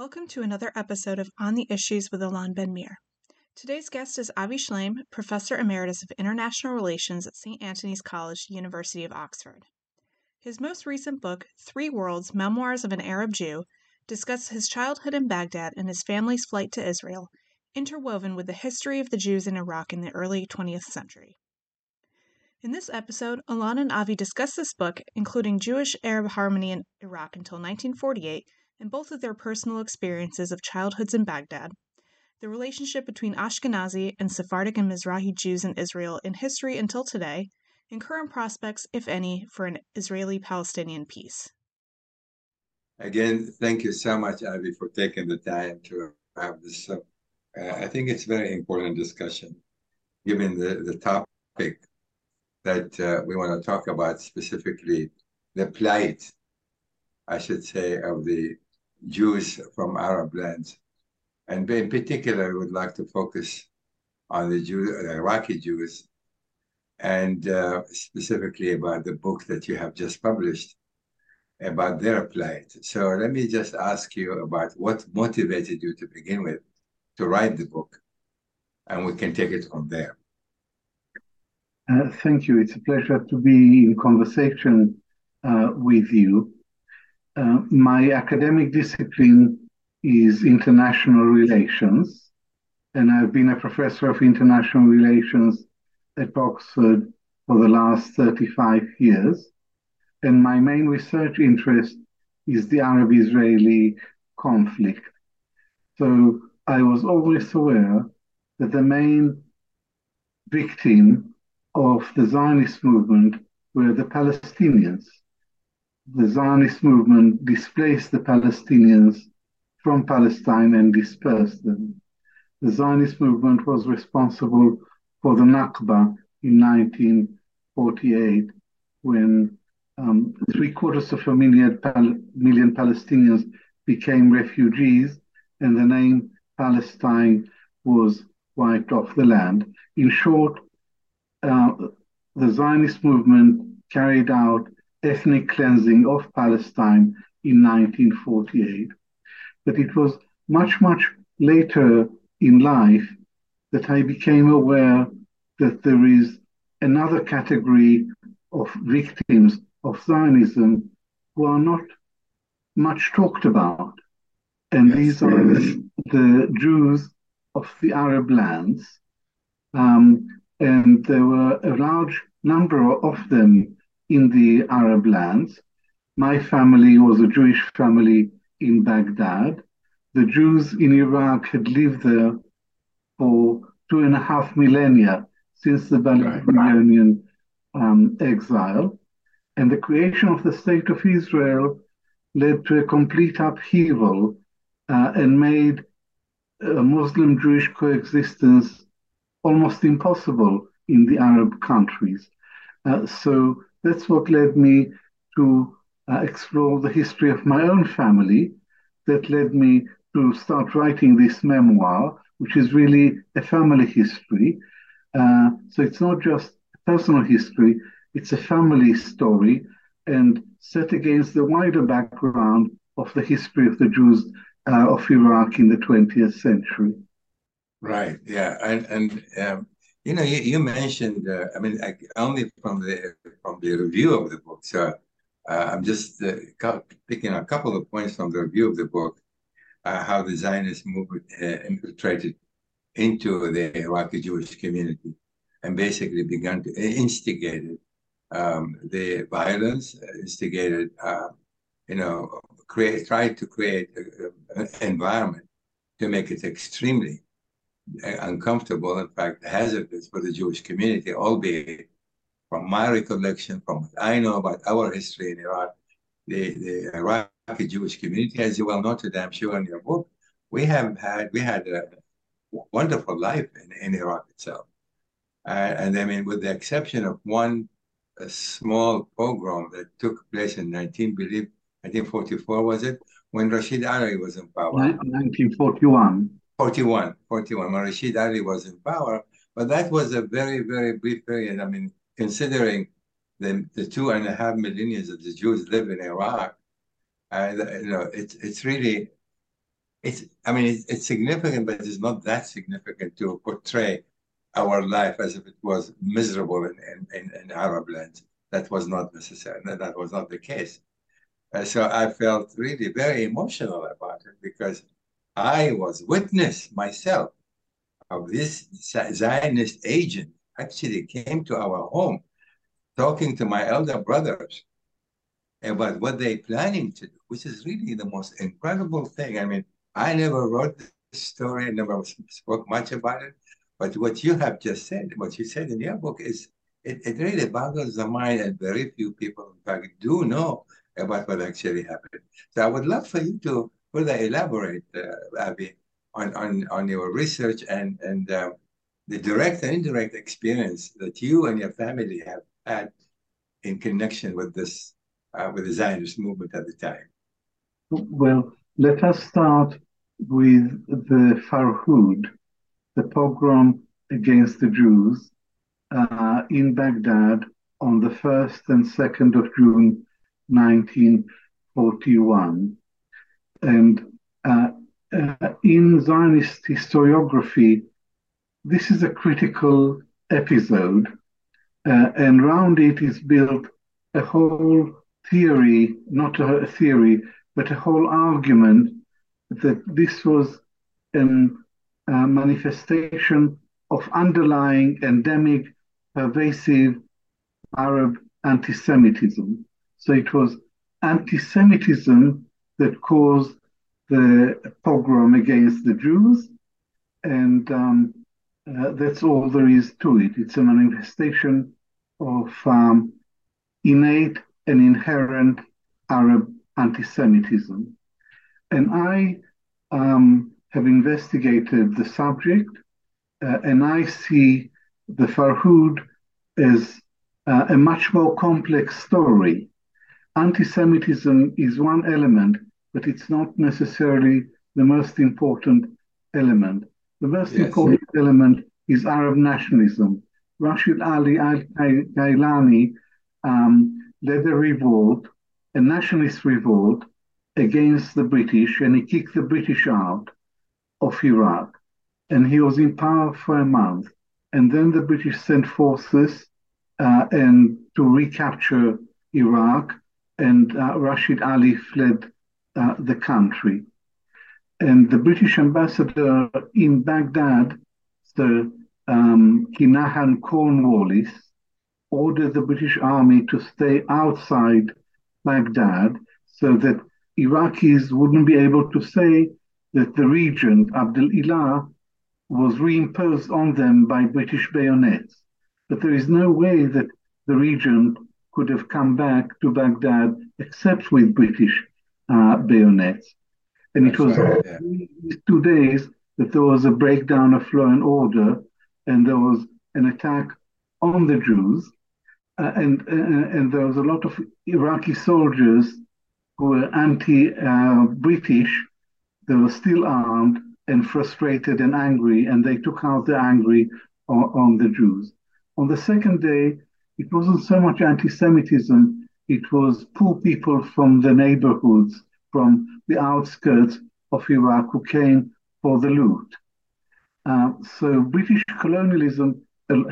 Welcome to another episode of On the Issues with Alon Ben-Meir. Today's guest is Avi Shlaim, Professor Emeritus of International Relations at St. Antony's College, University of Oxford. His most recent book, Three Worlds Memoirs of an Arab Jew, discusses his childhood in Baghdad and his family's flight to Israel, interwoven with the history of the Jews in Iraq in the early 20th century. In this episode, Ilan and Avi discuss this book, including Jewish Arab harmony in Iraq until 1948 and both of their personal experiences of childhoods in Baghdad, the relationship between Ashkenazi and Sephardic and Mizrahi Jews in Israel in history until today, and current prospects, if any, for an Israeli Palestinian peace. Again, thank you so much, Avi, for taking the time to have this. Uh, I think it's a very important discussion, given the, the topic that uh, we want to talk about specifically the plight, I should say, of the Jews from Arab lands. And in particular, I would like to focus on the, Jew, the Iraqi Jews and uh, specifically about the book that you have just published about their plight. So let me just ask you about what motivated you to begin with to write the book, and we can take it from there. Uh, thank you. It's a pleasure to be in conversation uh, with you. Uh, my academic discipline is international relations, and I've been a professor of international relations at Oxford for the last 35 years. And my main research interest is the Arab Israeli conflict. So I was always aware that the main victim of the Zionist movement were the Palestinians the Zionist movement displaced the Palestinians from Palestine and dispersed them. The Zionist movement was responsible for the Nakba in 1948 when um, three quarters of a million, Pal- million Palestinians became refugees and the name Palestine was wiped off the land. In short, uh, the Zionist movement carried out ethnic cleansing of Palestine in 1948. But it was much, much later in life that I became aware that there is another category of victims of Zionism who are not much talked about. And yes. these are the Jews of the Arab lands. Um, and there were a large number of them in the Arab lands. My family was a Jewish family in Baghdad. The Jews in Iraq had lived there for two and a half millennia since the Babylonian um, exile. And the creation of the State of Israel led to a complete upheaval uh, and made Muslim Jewish coexistence almost impossible in the Arab countries. Uh, so that's what led me to uh, explore the history of my own family. That led me to start writing this memoir, which is really a family history. Uh, so it's not just personal history, it's a family story and set against the wider background of the history of the Jews uh, of Iraq in the 20th century. Right, yeah. And, and um, you know, you, you mentioned, uh, I mean, I, only from the from the review of the book. So uh, I'm just uh, picking a couple of points from the review of the book, uh, how the Zionist movement uh, infiltrated into the Iraqi Jewish community and basically began to instigate um, the violence, instigated, uh, you know, create, tried to create an environment to make it extremely uncomfortable, in fact, hazardous for the Jewish community, albeit from my recollection, from what I know about our history in Iraq, the, the Iraqi Jewish community, as you well noted, I'm sure in your book, we have had, we had a wonderful life in, in Iraq itself. Uh, and I mean, with the exception of one small pogrom that took place in 19, believe, 1944, was it? When Rashid Ali was in power. 1941. 41, 41, when Rashid Ali was in power. But that was a very, very brief period. I mean, considering the, the two and a half millions of the Jews live in Iraq, and you know, it's it's really it's I mean it's, it's significant, but it's not that significant to portray our life as if it was miserable in, in, in Arab lands. That was not necessary. That was not the case. Uh, so I felt really very emotional about it because I was witness myself of this Zionist agent actually came to our home talking to my elder brothers about what they're planning to do, which is really the most incredible thing. I mean, I never wrote this story, I never spoke much about it, but what you have just said, what you said in your book is, it, it really boggles the mind and very few people, in fact, do know about what actually happened. So I would love for you to further elaborate, uh, Avi, on, on, on your research and, and uh, the direct and indirect experience that you and your family have had in connection with this, uh, with the Zionist movement at the time. Well, let us start with the Farhud, the pogrom against the Jews uh, in Baghdad on the 1st and 2nd of June 1941. And uh, uh, in Zionist historiography, this is a critical episode, uh, and around it is built a whole theory, not a theory, but a whole argument that this was a manifestation of underlying endemic, pervasive Arab anti Semitism. So it was anti Semitism that caused the pogrom against the Jews, and um, uh, that's all there is to it. It's a manifestation of um, innate and inherent Arab anti Semitism. And I um, have investigated the subject, uh, and I see the Farhud as uh, a much more complex story. Anti Semitism is one element, but it's not necessarily the most important element. The most yes. important element is Arab nationalism. Rashid Ali al Gailani um, led a revolt, a nationalist revolt against the British, and he kicked the British out of Iraq. And he was in power for a month. And then the British sent forces uh, and to recapture Iraq, and uh, Rashid Ali fled uh, the country. And the British ambassador in Baghdad, Sir um, Kinahan Cornwallis, ordered the British army to stay outside Baghdad so that Iraqis wouldn't be able to say that the regent, Abdul Ilah, was reimposed on them by British bayonets. But there is no way that the regent could have come back to Baghdad except with British uh, bayonets. And That's it was right, yeah. these two days that there was a breakdown of law and order, and there was an attack on the Jews, uh, and uh, and there was a lot of Iraqi soldiers who were anti-British. they were still armed and frustrated and angry, and they took out the angry on, on the Jews. On the second day, it wasn't so much anti-Semitism it was poor people from the neighborhoods, from the outskirts of Iraq who came for the loot. Uh, so British colonialism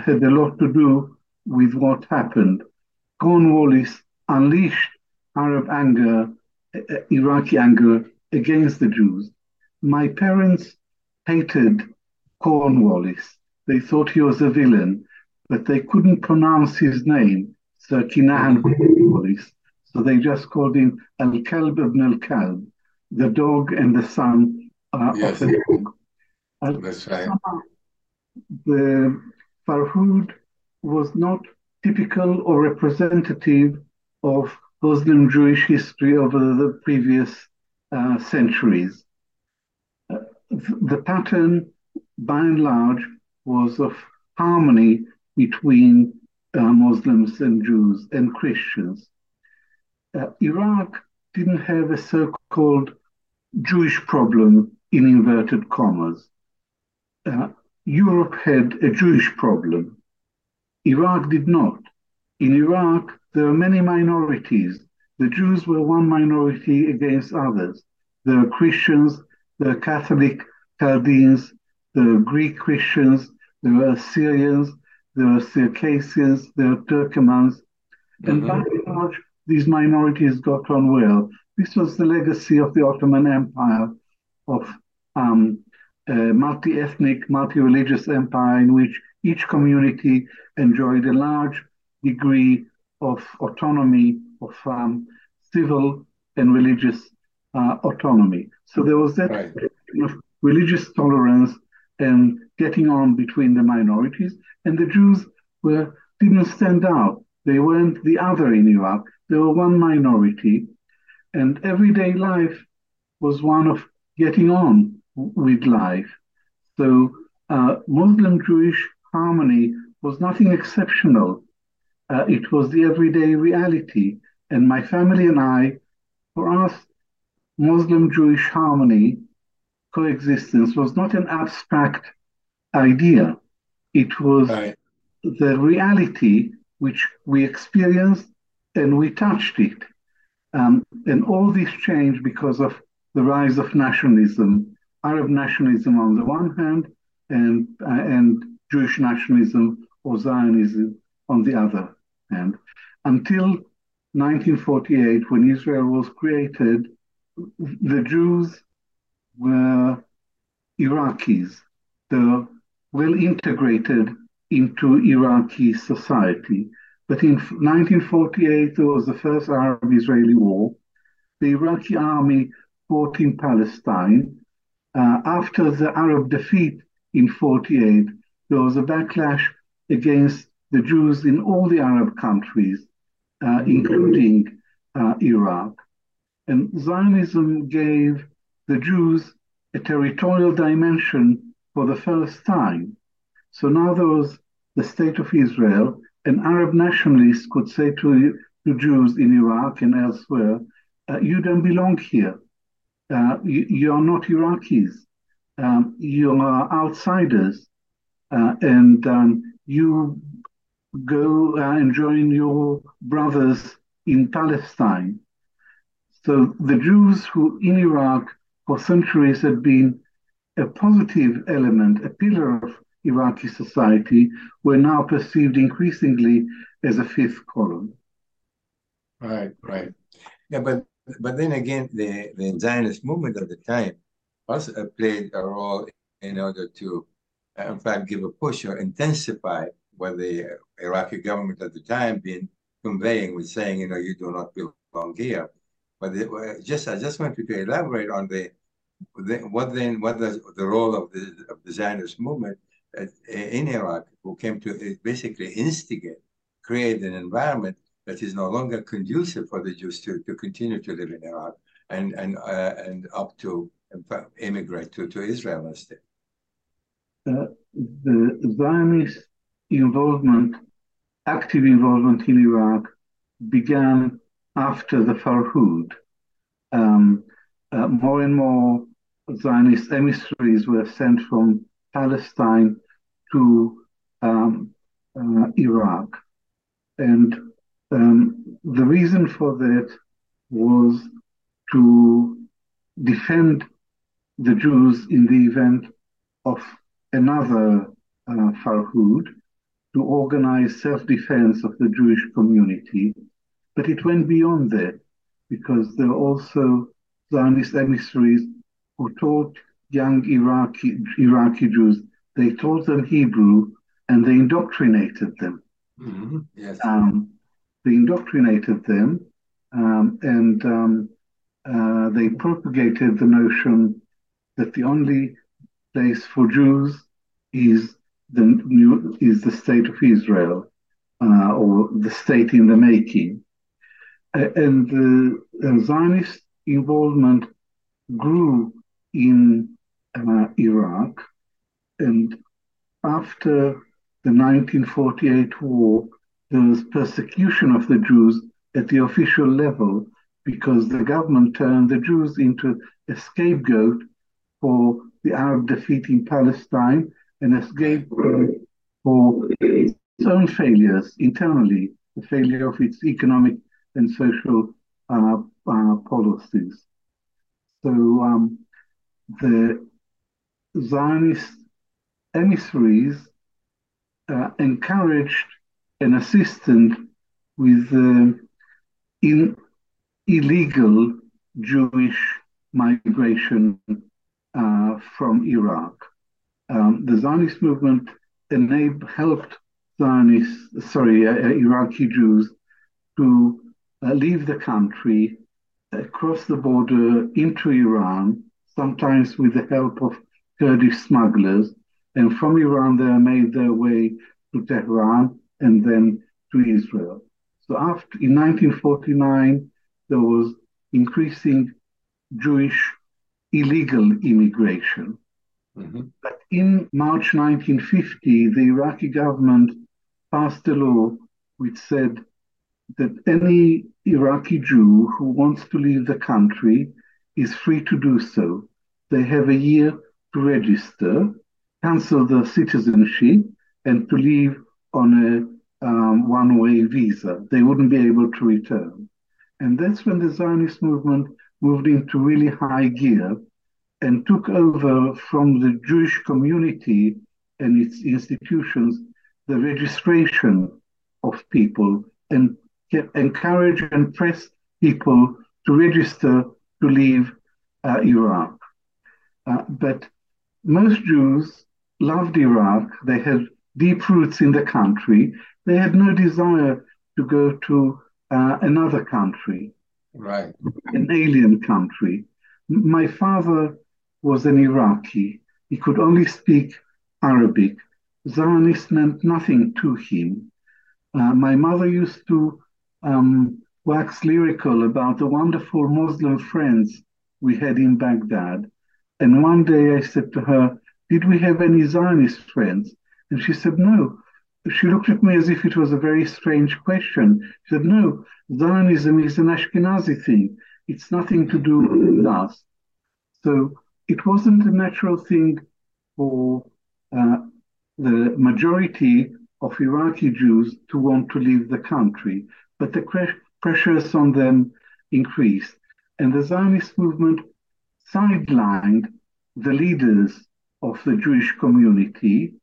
had a lot to do with what happened. Cornwallis unleashed Arab anger, uh, Iraqi anger against the Jews. My parents hated Cornwallis. They thought he was a villain, but they couldn't pronounce his name. So Kinahan police. So they just called him Al Kalb ibn Al Kalb, the dog and the son uh, yes. of the dog. Uh, That's right. The Farhud was not typical or representative of Muslim Jewish history over the previous uh, centuries. Uh, the pattern, by and large, was of harmony between uh, Muslims and Jews and Christians. Uh, Iraq didn't have a so called Jewish problem in inverted commas. Uh, Europe had a Jewish problem. Iraq did not. In Iraq, there are many minorities. The Jews were one minority against others. There are Christians, there the Catholic Chaldeans, the Greek Christians, there were Assyrians, there were Circassians, there were Turkomans, mm-hmm. and by and large, these minorities got on well. This was the legacy of the Ottoman Empire, of um, a multi-ethnic, multi-religious empire in which each community enjoyed a large degree of autonomy, of um, civil and religious uh, autonomy. So there was that right. of religious tolerance and getting on between the minorities, and the Jews were didn't stand out. They weren't the other in Iraq. They were one minority, and everyday life was one of getting on with life. So uh, Muslim-Jewish harmony was nothing exceptional. Uh, it was the everyday reality. And my family and I, for us, Muslim Jewish harmony, coexistence was not an abstract idea. It was right. the reality which we experienced and we touched it. Um, and all this changed because of the rise of nationalism, Arab nationalism on the one hand, and, uh, and Jewish nationalism or Zionism on the other hand. Until 1948, when Israel was created, the Jews were Iraqis. Were well integrated into Iraqi society. But in 1948, there was the first Arab Israeli war. The Iraqi army fought in Palestine. Uh, after the Arab defeat in 48, there was a backlash against the Jews in all the Arab countries, uh, including uh, Iraq. And Zionism gave the Jews a territorial dimension for the first time. So now there was the state of Israel, and Arab nationalists could say to, to Jews in Iraq and elsewhere, uh, you don't belong here. Uh, you, you, are not Iraqis. Um, you are outsiders. Uh, and um, you go uh, and join your brothers in Palestine. So the Jews who in Iraq for centuries had been a positive element, a pillar of Iraqi society, were now perceived increasingly as a fifth column. Right, right. Yeah, but but then again, the, the Zionist movement at the time also uh, played a role in order to, uh, in fact, give a push or intensify what the Iraqi government at the time been conveying with saying, you know, you do not belong here. But it, just I just wanted to elaborate on the what then what the, the role of the of the Zionist movement in Iraq, who came to basically instigate, create an environment that is no longer conducive for the Jews to, to continue to live in Iraq and and uh, and up to immigrate to, to Israel instead. Uh, the Zionist involvement, active involvement in Iraq, began after the Farhud. Um, uh, more and more Zionist emissaries were sent from Palestine to um, uh, Iraq. And um, the reason for that was to defend the Jews in the event of another uh, Farhud, to organize self-defense of the Jewish community, but it went beyond that because there were also Zionist emissaries who taught young Iraqi, Iraqi Jews, they taught them Hebrew and they indoctrinated them. Mm-hmm. Yes. Um, they indoctrinated them um, and um, uh, they propagated the notion that the only place for Jews is the new is the state of Israel uh, or the state in the making. Uh, and the Zionist involvement grew in uh, Iraq. And after the 1948 war, there was persecution of the Jews at the official level because the government turned the Jews into a scapegoat for the Arab defeat in Palestine and escape for its own failures internally, the failure of its economic and social uh, uh, policies. So um, the Zionist emissaries uh, encouraged and assisted with uh, in illegal Jewish migration uh, from Iraq. Um, the Zionist movement enabled, helped Zionists, sorry, uh, uh, Iraqi Jews to uh, leave the country, cross the border into Iran, sometimes with the help of Kurdish smugglers, and from Iran they made their way to Tehran and then to Israel. So after in 1949 there was increasing Jewish illegal immigration. Mm-hmm. But in March 1950, the Iraqi government passed a law which said that any Iraqi Jew who wants to leave the country is free to do so. They have a year to register, cancel their citizenship, and to leave on a um, one way visa. They wouldn't be able to return. And that's when the Zionist movement moved into really high gear and took over from the Jewish community and its institutions the registration of people and encourage and press people to register to leave uh, Iraq. Uh, but most Jews loved Iraq. They had deep roots in the country. They had no desire to go to uh, another country, right? An alien country. My father was an Iraqi. He could only speak Arabic. Zionist meant nothing to him. Uh, my mother used to um, wax lyrical about the wonderful Muslim friends we had in Baghdad. And one day I said to her, Did we have any Zionist friends? And she said, No. She looked at me as if it was a very strange question. She said, No, Zionism is an Ashkenazi thing. It's nothing to do with us. So it wasn't a natural thing for uh, the majority of Iraqi Jews to want to leave the country, but the pressures on them increased. And the Zionist movement sidelined the leaders of the Jewish community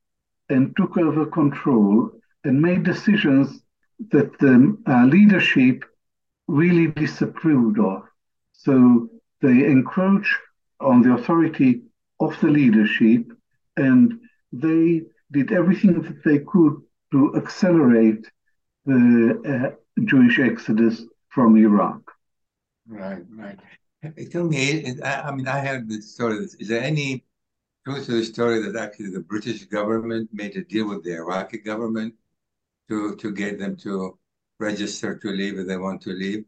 and took over control and made decisions that the uh, leadership really disapproved of. So they encroach on the authority of the leadership, and they did everything that they could to accelerate the uh, Jewish exodus from Iraq. Right, right. Tell me, I, mean, I heard the story. Is there any truth to the story that actually the British government made a deal with the Iraqi government to to get them to register to leave if they want to leave?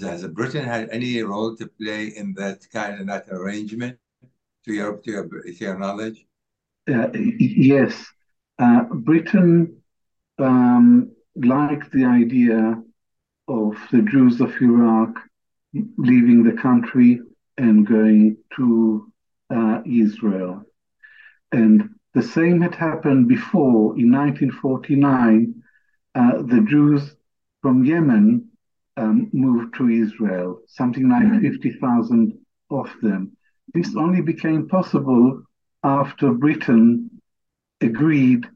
has Britain had any role to play in that kind of that arrangement, to your to your, to your knowledge? Uh, yes, uh, Britain um, liked the idea of the Jews of Iraq leaving the country and going to uh, Israel, and the same had happened before in 1949. Uh, the Jews from Yemen um, moved to Israel, something like mm-hmm. 50,000 of them. This only became possible after Britain agreed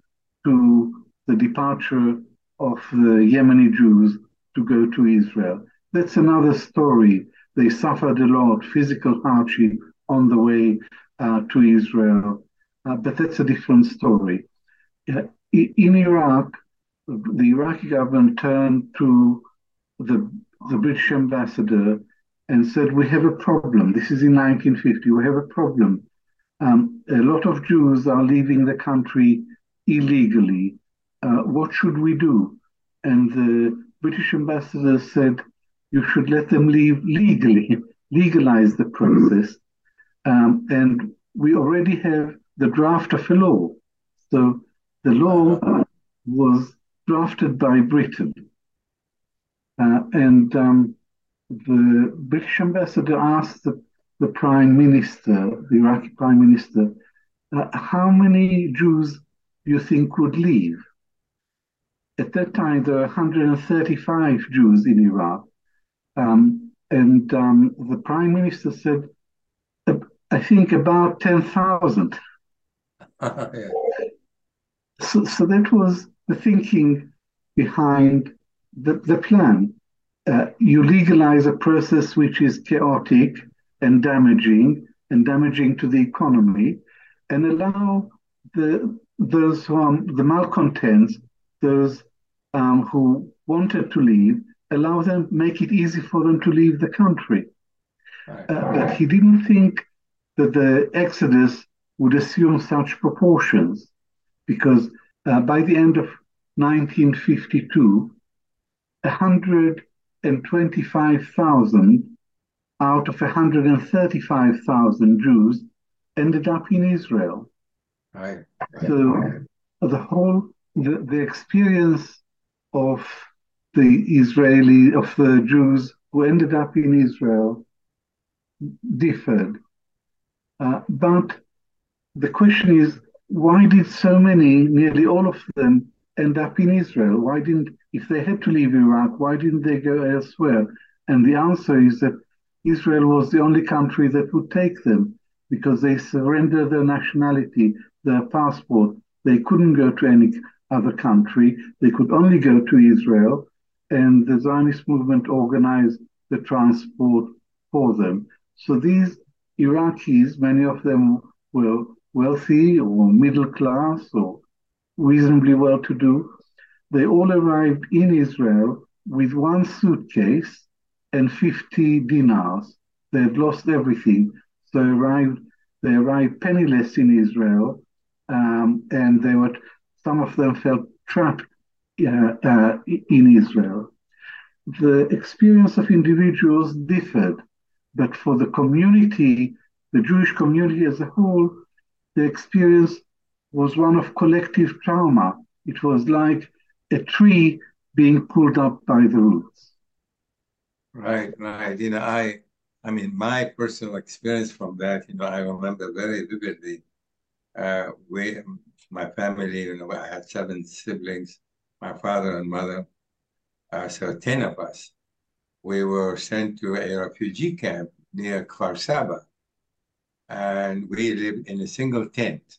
to the departure of the Yemeni Jews to go to Israel. That's another story. They suffered a lot, physical hardship on the way uh, to Israel, uh, but that's a different story. Uh, in Iraq, the Iraqi government turned to the, the British ambassador and said, We have a problem. This is in 1950. We have a problem. Um, a lot of Jews are leaving the country illegally. Uh, what should we do? And the British ambassador said, You should let them leave legally, legalize the process. Um, and we already have the draft of a law. So the law was drafted by Britain. Uh, and um, the British ambassador asked the, the prime minister, the Iraqi prime minister, uh, how many Jews do you think would leave? At that time, there were 135 Jews in Iraq. Um, and um, the prime minister said, I think, about 10,000. yeah. So, so that was the thinking behind the, the plan. Uh, you legalize a process which is chaotic and damaging and damaging to the economy and allow the those who are the malcontents, those um, who wanted to leave, allow them, make it easy for them to leave the country. Right. Uh, but he didn't think that the exodus would assume such proportions because uh, by the end of 1952, 125,000 out of 135,000 Jews ended up in Israel. Right. So the whole the, the experience of the Israeli of the Jews who ended up in Israel differed. Uh, but the question is, why did so many, nearly all of them, end up in Israel? Why didn't, if they had to leave Iraq, why didn't they go elsewhere? And the answer is that Israel was the only country that would take them because they surrendered their nationality, their passport. They couldn't go to any other country. They could only go to Israel. And the Zionist movement organized the transport for them. So these Iraqis, many of them were wealthy or middle class or reasonably well to do. They all arrived in Israel with one suitcase and 50 dinars. They had lost everything. So arrived, they arrived penniless in Israel, um, and they were some of them felt trapped uh, uh, in Israel. The experience of individuals differed, but for the community, the Jewish community as a whole, the experience was one of collective trauma. It was like a tree being pulled up by the roots. Right, right. You know, I, I mean, my personal experience from that, you know, I remember very vividly. Uh, we, my family, you know, I had seven siblings, my father and mother, uh, so ten of us. We were sent to a refugee camp near Kfar Saba and we lived in a single tent,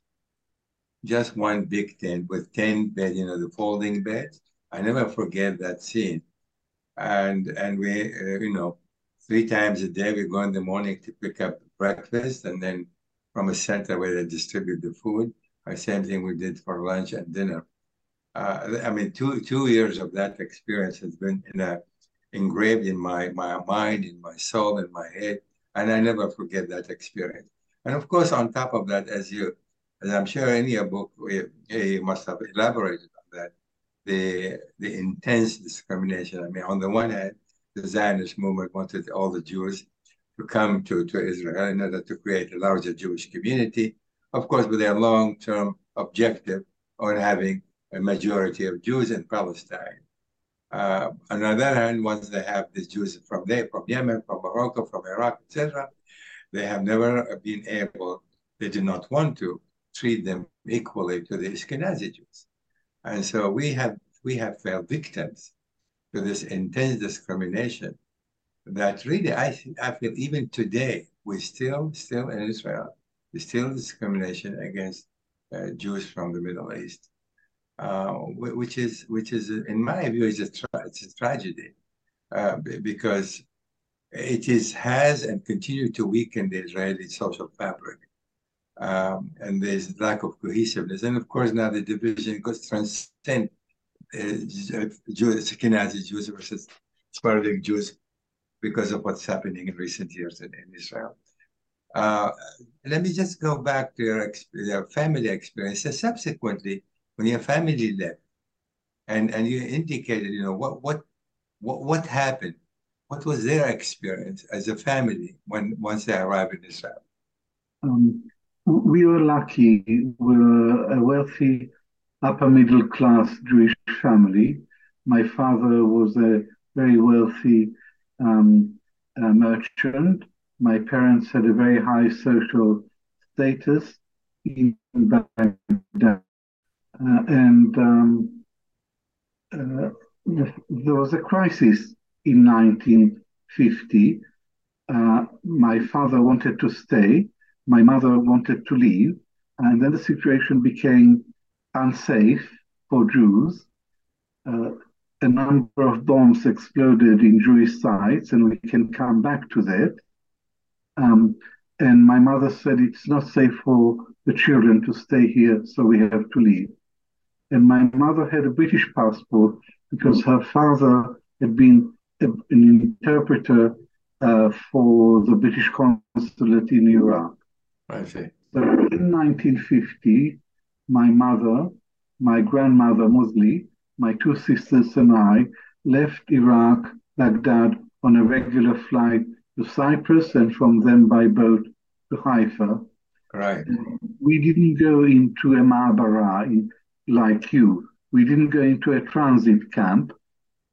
just one big tent with ten bed, you know, the folding beds. I never forget that scene and and we uh, you know three times a day we go in the morning to pick up breakfast and then from a center where they distribute the food the same thing we did for lunch and dinner uh, i mean two two years of that experience has been in a, engraved in my my mind in my soul in my head and i never forget that experience and of course on top of that as you as i'm sure any book you must have elaborated on that the the intense discrimination. I mean, on the one hand, the Zionist movement wanted all the Jews to come to, to Israel in order to create a larger Jewish community, of course, with their long-term objective on having a majority of Jews in Palestine. Uh, on the other hand, once they have these Jews from there, from Yemen, from Morocco, from Iraq, etc., they have never been able, they did not want to treat them equally to the Ashkenazi Jews. And so we have we have fell victims to this intense discrimination that really I I feel even today we still still in Israel there's still discrimination against uh, Jews from the Middle East, uh, which is which is in my view is a tra- it's a tragedy uh, because it is has and continue to weaken the Israeli social fabric. Um, and there's lack of cohesiveness. And of course, now the division goes transcend uh, Jews, Ashkenazi Jews versus Sephardic Jews because of what's happening in recent years in, in Israel. Uh, let me just go back to your, ex- your family experience. So subsequently, when your family left, and and you indicated, you know, what what what what happened? What was their experience as a family when once they arrived in Israel? Um, we were lucky. We were a wealthy upper middle class Jewish family. My father was a very wealthy um, uh, merchant. My parents had a very high social status in Baghdad. Uh, and um, uh, there was a crisis in 1950. Uh, my father wanted to stay, my mother wanted to leave, and then the situation became unsafe for Jews. Uh, a number of bombs exploded in Jewish sites, and we can come back to that. Um, and my mother said it's not safe for the children to stay here, so we have to leave. And my mother had a British passport because her father had been a, an interpreter uh, for the British consulate in Iraq. I see. So in 1950, my mother, my grandmother Musli, my two sisters and I left Iraq, Baghdad, on a regular flight to Cyprus and from them by boat to Haifa. Right. We didn't go into a Ma'abara in, like you. We didn't go into a transit camp.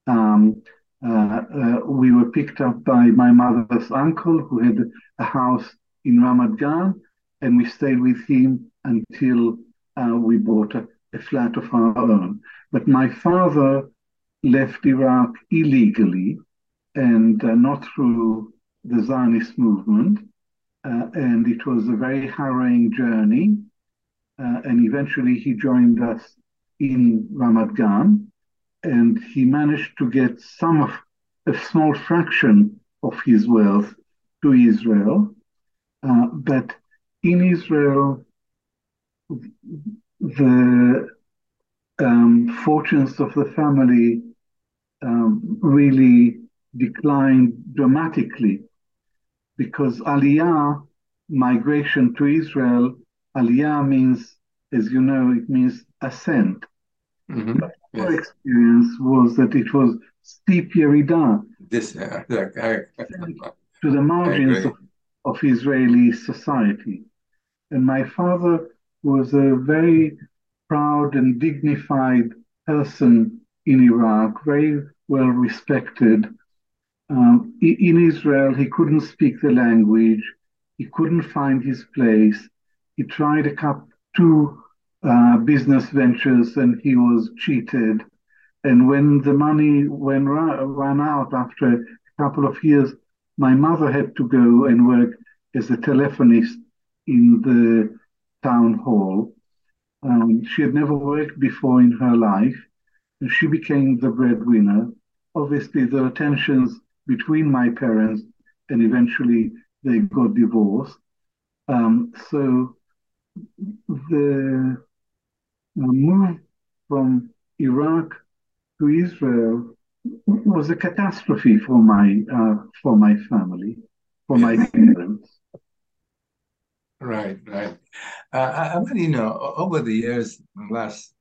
Um, uh, uh, we were picked up by my mother's uncle who had a house in Ramat Gan, and we stayed with him until uh, we bought a, a flat of our own. But my father left Iraq illegally and uh, not through the Zionist movement. Uh, and it was a very harrowing journey. Uh, and eventually he joined us in Ramat Gan and he managed to get some of a small fraction of his wealth to Israel. Uh, but in Israel, the um, fortunes of the family um, really declined dramatically because Aliyah, migration to Israel, Aliyah means, as you know, it means ascent. Mm-hmm. But our yes. experience was that it was steep Yerida. This, uh, I, to the margins of, of Israeli society. And my father was a very proud and dignified person in Iraq, very well respected. Um, in Israel, he couldn't speak the language. He couldn't find his place. He tried a couple, two uh, business ventures and he was cheated. And when the money ran out after a couple of years, my mother had to go and work as a telephonist in the town hall. Um, she had never worked before in her life, and she became the breadwinner. Obviously, there were tensions between my parents, and eventually they got divorced. Um, so the uh, move from Iraq to Israel was a catastrophe for my uh, for my family, for my parents. Right, right. Uh, I, mean, you know, over the years, last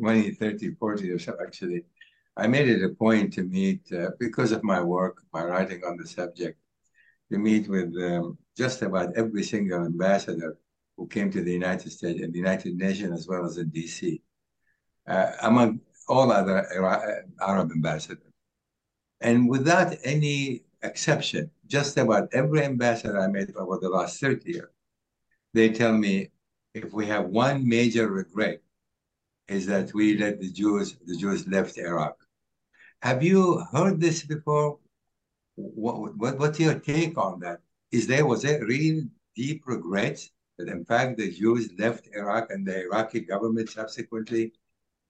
20, 30, 40 years, actually, I made it a point to meet, uh, because of my work, my writing on the subject, to meet with um, just about every single ambassador who came to the United States and the United Nations, as well as in DC, uh, among all other Arab ambassadors. And without any exception, just about every ambassador I met over the last 30 years, they tell me if we have one major regret is that we let the Jews, the Jews left Iraq. Have you heard this before? What, what, what's your take on that? Is there, was there really deep regret that in fact the Jews left Iraq and the Iraqi government subsequently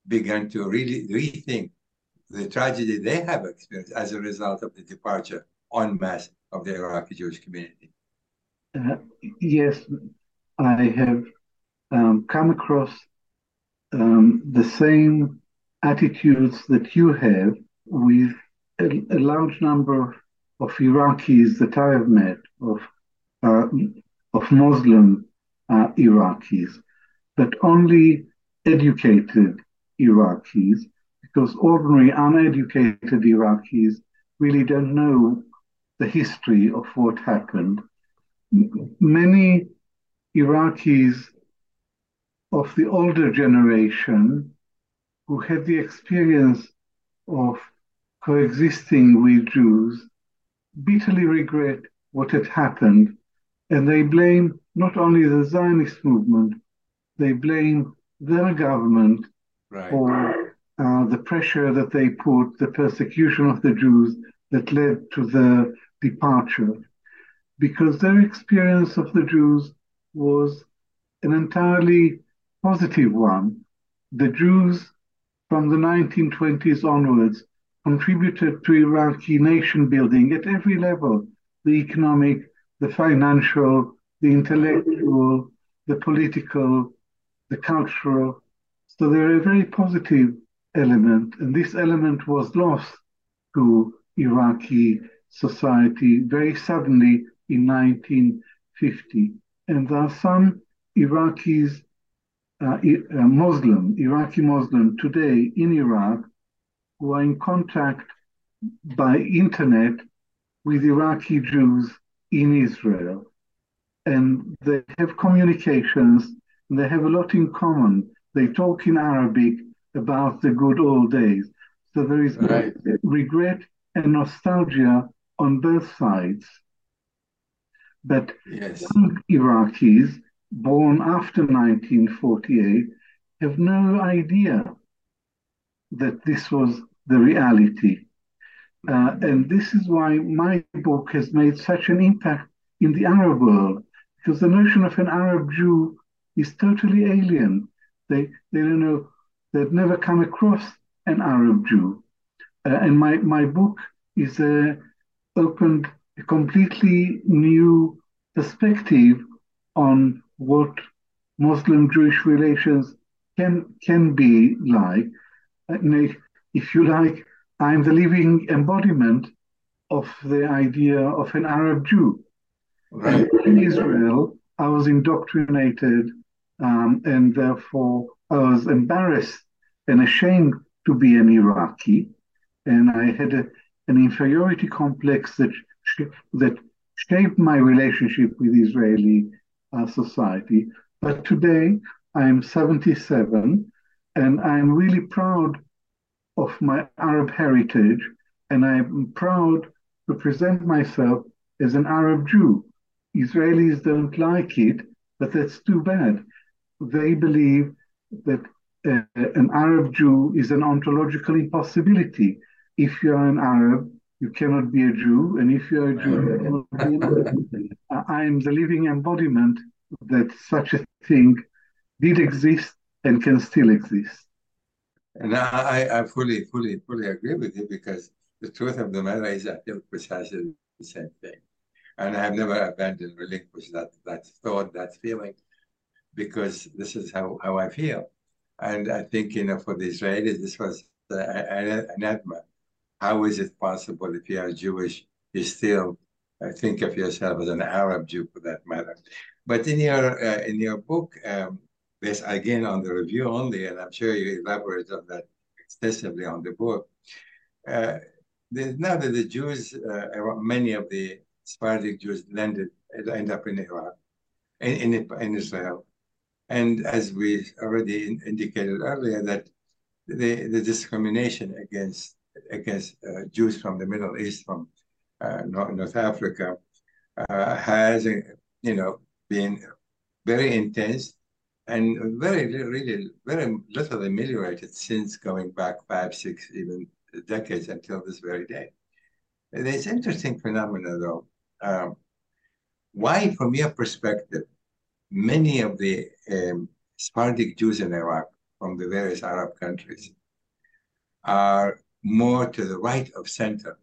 began to really rethink the tragedy they have experienced as a result of the departure en masse of the Iraqi Jewish community? Uh, yes, I have um, come across um, the same attitudes that you have with a, a large number of, Iraqis that I have met, of uh, of Muslim uh, Iraqis, but only educated Iraqis, because ordinary uneducated Iraqis really don't know the history of what happened. Many Iraqis of the older generation who had the experience of coexisting with Jews bitterly regret what had happened, and they blame not only the Zionist movement, they blame their government right. for uh, the pressure that they put, the persecution of the Jews that led to the departure, because their experience of the Jews was an entirely positive one. The Jews from the 1920s onwards contributed to Iraqi nation building at every level the economic, the financial, the intellectual, the political, the cultural. So they're a very positive element, and this element was lost to Iraqi society very suddenly in 1950. And there are some Iraqis, uh, uh, Muslim, Iraqi Muslim today in Iraq who are in contact by internet with Iraqi Jews in Israel. And they have communications, and they have a lot in common. They talk in Arabic about the good old days. So there is right. regret and nostalgia on both sides. But yes. some Iraqis born after 1948 have no idea that this was the reality. Uh, and this is why my book has made such an impact in the Arab world, because the notion of an Arab Jew is totally alien. They, they don't know, they've never come across an Arab Jew. Uh, and my, my book is uh, opened a completely new perspective on what Muslim Jewish relations can can be like. If you like, I'm the living embodiment of the idea of an Arab Jew. Right. In Israel, I was indoctrinated, um, and therefore I was embarrassed and ashamed to be an Iraqi, and I had a, an inferiority complex that that shaped my relationship with Israeli uh, society. But today I'm 77 and I'm really proud of my Arab heritage and I'm proud to present myself as an Arab Jew. Israelis don't like it, but that's too bad. They believe that uh, an Arab Jew is an ontological impossibility. If you're an Arab, you cannot be a Jew, and if you're a Jew, I am the living embodiment that such a thing did exist and can still exist. And I, I fully, fully, fully agree with you because the truth of the matter is I feel precisely the same thing. And I have never abandoned, relinquished that, that thought, that feeling, because this is how, how I feel. And I think, you know, for the Israelis, this was an anathema how is it possible if you are Jewish, you still uh, think of yourself as an Arab Jew for that matter? But in your uh, in your book, um, this again on the review only, and I'm sure you elaborate on that extensively on the book. Uh, now that the Jews, uh, many of the Sephardic Jews landed end up in Iraq, in, in, in Israel, and as we already indicated earlier, that the, the discrimination against against uh, Jews from the Middle East, from uh, North, North, Africa, uh, has, you know, been very intense and very, really, very little ameliorated since going back five, six, even decades until this very day. There's interesting phenomena, though. Um, why, from your perspective, many of the um, Sephardic Jews in Iraq from the various Arab countries are more to the right of center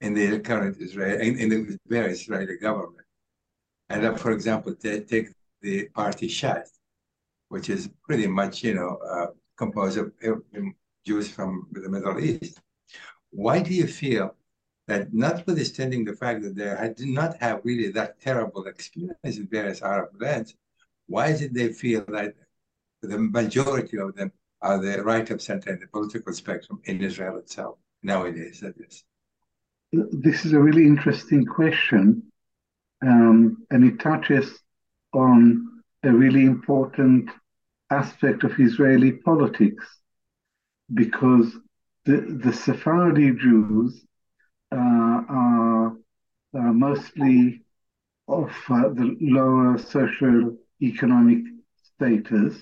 in the current Israel, in, in the various Israeli government. And then, for example, take the party Shas, which is pretty much, you know, uh, composed of Jews from the Middle East. Why do you feel that, notwithstanding the fact that they did not have really that terrible experience in various Arab lands, why it they feel that the majority of them are the right of center in the political spectrum in Israel itself nowadays? That is. This is a really interesting question, um, and it touches on a really important aspect of Israeli politics because the, the Sephardi Jews uh, are, are, mostly of uh, the lower social economic status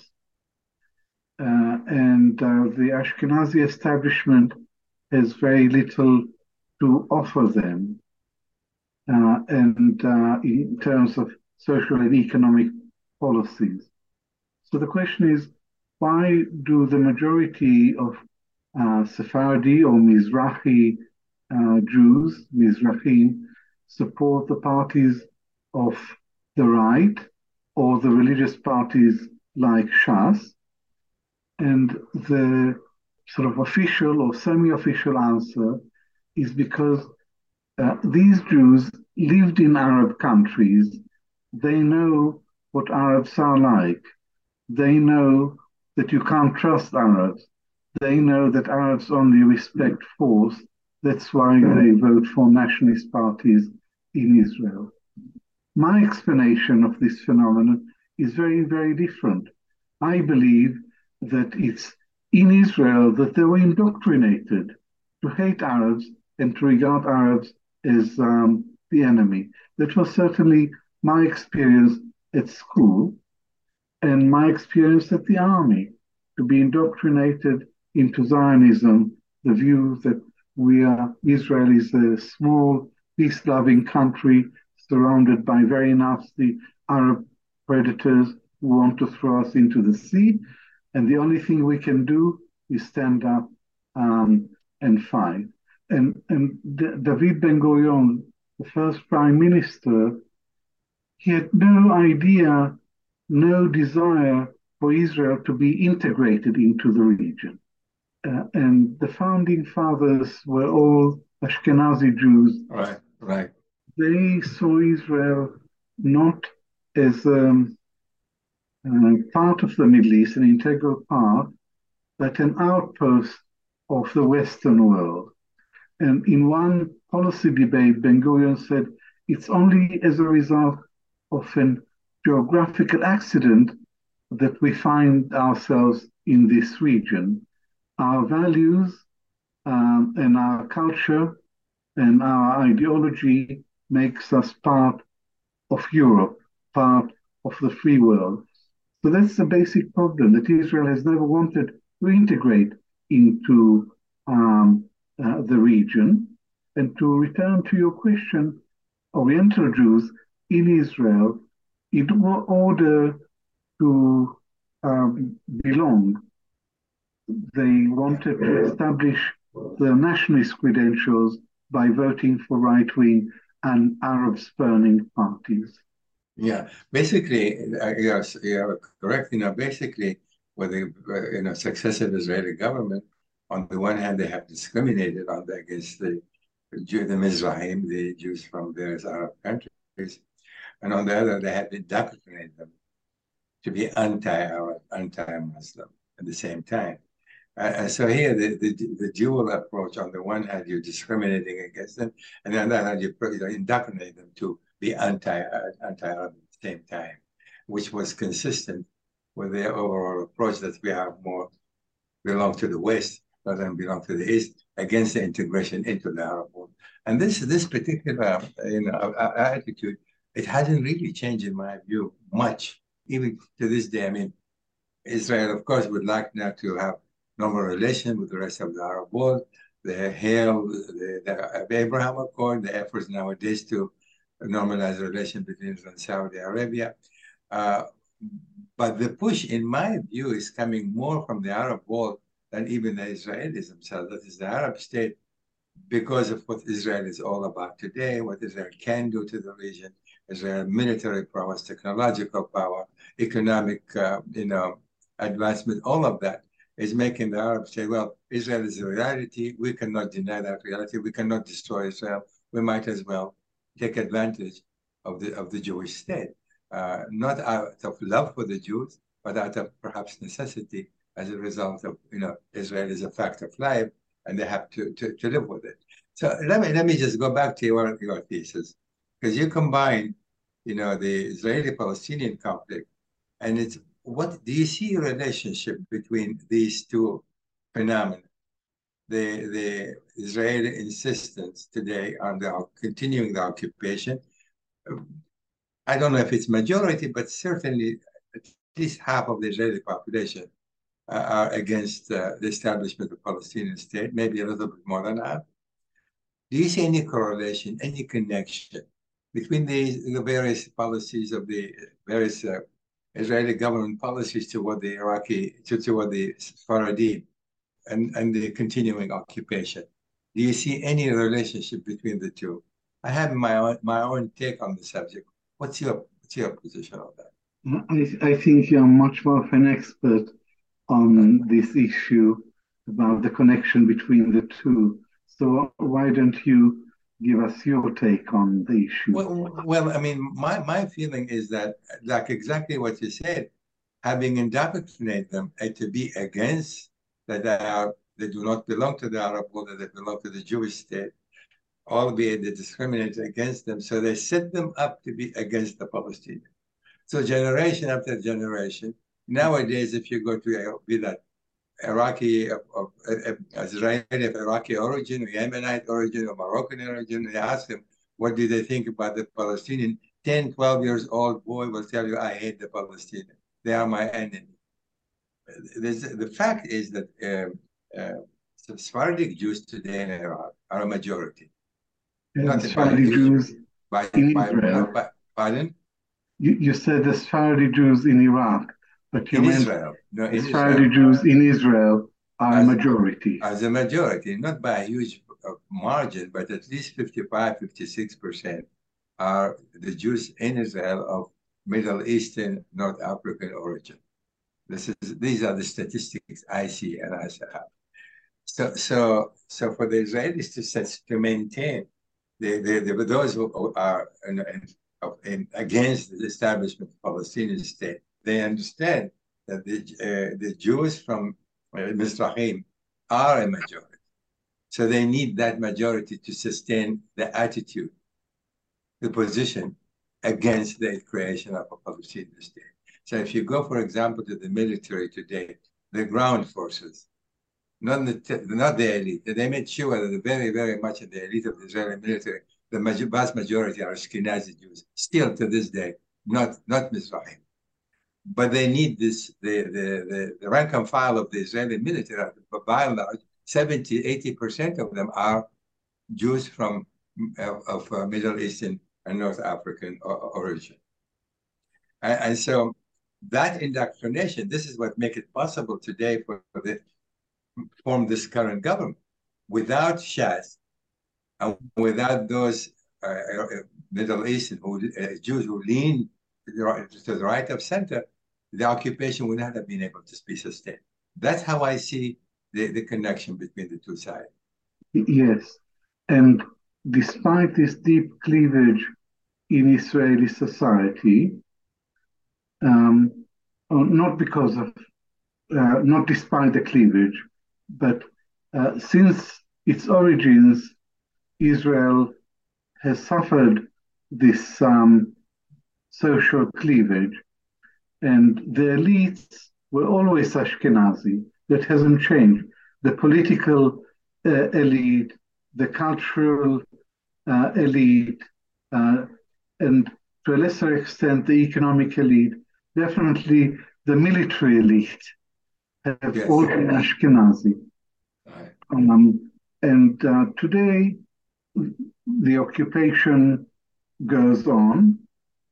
uh, and uh, the Ashkenazi establishment has very little to offer them. Uh, and in terms of social and economic policies. So the question is, why do the majority of uh, Sephardi or Mizrahi uh, Jews, Mizrahim, support the parties of the right or the religious parties like Shas? And the sort of official or semi-official answer is because uh, these Jews lived in Arab countries. They know what Arabs are like. They know that you can't trust Arabs. They know that Arabs only respect force. That's why they vote for nationalist parties in Israel. My explanation of this phenomenon is very, very different. I believe that it's in Israel that they were indoctrinated to hate Arabs and to regard Arabs as um, the enemy. That was certainly my experience at school and my experience at the army to be indoctrinated into Zionism, the view that we are Israel is a small, peace-loving country surrounded by very nasty Arab predators who want to throw us into the sea, and the only thing we can do is stand up um, and fight. And and D- David Ben Gurion, the first prime minister, he had no idea, no desire for Israel to be integrated into the region. Uh, and the founding fathers were all Ashkenazi Jews. Right, right. They saw Israel not as um, uh, part of the Middle East, an integral part, but an outpost of the Western world. And in one policy debate, Ben Gurion said it's only as a result of an geographical accident that we find ourselves in this region. Our values um, and our culture and our ideology makes us part of Europe, part of the free world. So that's the basic problem that Israel has never wanted to integrate into um, uh, the region. And to return to your question, Oriental Jews in Israel, in order to um, belong. They wanted to establish their nationalist credentials by voting for right wing and Arab spurning parties. Yeah, basically, uh, yes, you're correct. You know, basically, with the uh, you know successive Israeli government, on the one hand, they have discriminated on the, against the the Mizrahim, the Jews from various Arab countries, and on the other, they have indoctrinated them to be anti-Arab, anti-Muslim at the same time. Uh, so here, the, the, the dual approach, on the one hand, you're discriminating against them, and on the other hand, you, you indoctrinate them to be anti, anti-Arab at the same time, which was consistent with their overall approach that we have more belong to the West rather than belong to the East against the integration into the Arab world. And this this particular you know attitude, it hasn't really changed in my view much even to this day, I mean, Israel, of course, would like now to have normal relations with the rest of the Arab world. They hail the, the Abraham Accord, the efforts nowadays to normalize relations between Israel and Saudi Arabia. Uh, but the push, in my view, is coming more from the Arab world than even the Israelis themselves. That is the Arab state, because of what Israel is all about today, what Israel can do to the region, Israel military prowess, technological power, economic, uh, you know, advancement, all of that is making the Arabs say, well, Israel is a reality. We cannot deny that reality. We cannot destroy Israel. We might as well take advantage of the of the Jewish state, uh, not out of love for the Jews, but out of perhaps necessity as a result of, you know, Israel is a fact of life and they have to, to, to live with it. So let me let me just go back to your, your thesis, because you combine, you know, the Israeli-Palestinian conflict and it's what do you see a relationship between these two phenomena? The the Israeli insistence today on the continuing the occupation. I don't know if it's majority, but certainly at least half of the Israeli population uh, are against uh, the establishment of Palestinian state, maybe a little bit more than that. Do you see any correlation, any connection between the, the various policies of the various uh, Israeli government policies toward the Iraqi, to, toward the Sephardim and, and the continuing occupation. Do you see any relationship between the two? I have my own, my own take on the subject. What's your, what's your position on that? I, I think you're much more of an expert on this issue about the connection between the two. So why don't you give us your take on the issue? Well, well, I mean, my, my feeling is that, like exactly what you said, having indoctrinated them eh, to be against that they are they do not belong to the Arab world, they belong to the Jewish state, albeit they discriminate against them. So they set them up to be against the Palestinians. So generation after generation, nowadays, if you go to be that Iraqi, of, of, of Israeli of Iraqi origin, or Yemenite origin, or Moroccan origin, you ask them, what do they think about the Palestinian? 10, 12 years old boy will tell you, I hate the Palestinians. They are my enemy. The fact is that uh, uh, Sephardic Jews today in Iraq are a majority. Not Sephardic Jews by, in by, Israel. by, pardon? You, you said the Sephardi Jews in Iraq, but you In Israel. No, in Sephardi Israel. Jews in Israel are a majority. as a majority, not by a huge uh, margin, but at least 55, 56% are the Jews in Israel of Middle Eastern, North African origin. This is these are the statistics I see and I have. So so so for the Israelis to to maintain the, the, the those who are in, in, in, against the establishment of Palestinian state, they understand that the uh, the Jews from uh, Mizrahim are a majority. So they need that majority to sustain the attitude, the position against the creation of a Palestinian state. So if you go, for example, to the military today, the ground forces, not the, not the elite, they made sure that very, very much of the elite of the Israeli military, the vast majority are Ashkenazi Jews, still to this day, not, not Mizrahim. But they need this, the, the, the, rank and file of the Israeli military, but by and large, 70, 80% of them are Jews from of, of uh, Middle Eastern and North African origin. And, and so that indoctrination, this is what makes it possible today for the form this current government. Without Shas and without those uh, uh, Middle Eastern who, uh, Jews who lean to the right of center, the occupation would not have been able to be sustained. That's how I see the, the connection between the two sides. Yes. And despite this deep cleavage in Israeli society, um, oh, not because of, uh, not despite the cleavage, but uh, since its origins, Israel has suffered this um, social cleavage, and the elites were always Ashkenazi. That hasn't changed. The political uh, elite, the cultural uh, elite, uh, and to a lesser extent, the economic elite, definitely the military elite have Yes. all been Ashkenazi. Right. Um, and uh, today, the occupation goes on,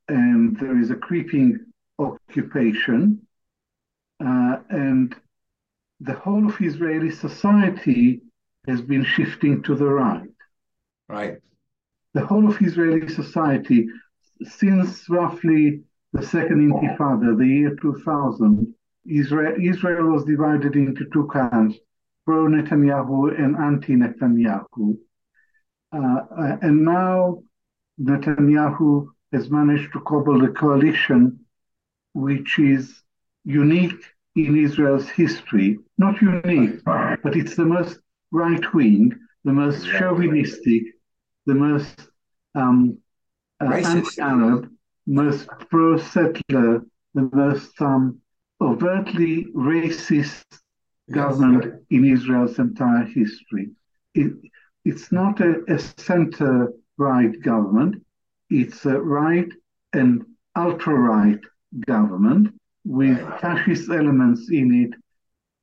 and there is a creeping occupation, uh, and the whole of Israeli society has been shifting to the right. Right. The whole of Israeli society, since roughly the second Intifada, the year 2000, Israel, Israel was divided into two camps, pro Netanyahu and anti Netanyahu. Uh, and now Netanyahu has managed to cobble a coalition which is unique in Israel's history. Not unique, but it's the most right wing, the most chauvinistic, the most um, uh, anti-Arab, most pro-settler, the most um, overtly racist government in Israel's entire history. It, it's not a, a center-right government. It's a right and ultra-right government with fascist elements in it,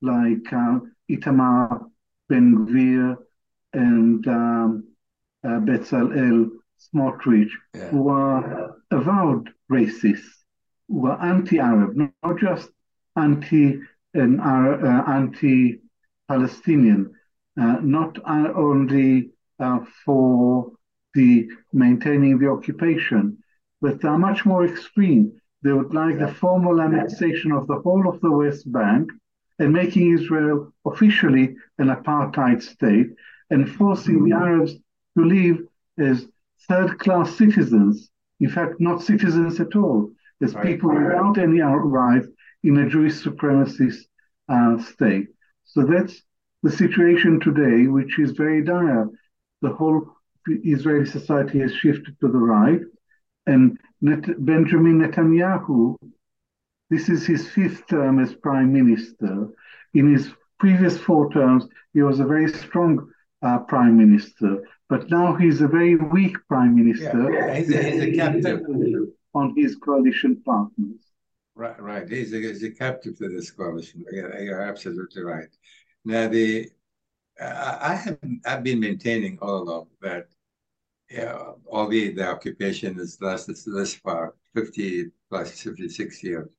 like uh, Itamar Ben Gvir and um, uh, Bezalel Smotrich, yeah. who are avowed racists, who are anti-Arab, not just anti and uh, anti-Palestinian, uh, not only uh, for the maintaining the occupation, but are much more extreme. They would like the formal annexation of the whole of the West Bank and making Israel officially an apartheid state and forcing the Arabs to live as third class citizens, in fact, not citizens at all, as people without any rights in a Jewish supremacist uh, state. So that's the situation today, which is very dire. The whole Israeli society has shifted to the right, and Net- Benjamin Netanyahu this is his fifth term as prime minister. In his previous four terms, he was a very strong uh, prime minister, but now he's a very weak prime minister. Yeah, he's, a, he's a captive on his coalition partners. Right, right. He's a, he's a captive to this coalition. Yeah, you're absolutely right. Now, the I have I've been maintaining all along that, yeah, albeit the occupation has lasted this far, 50 plus 56 years,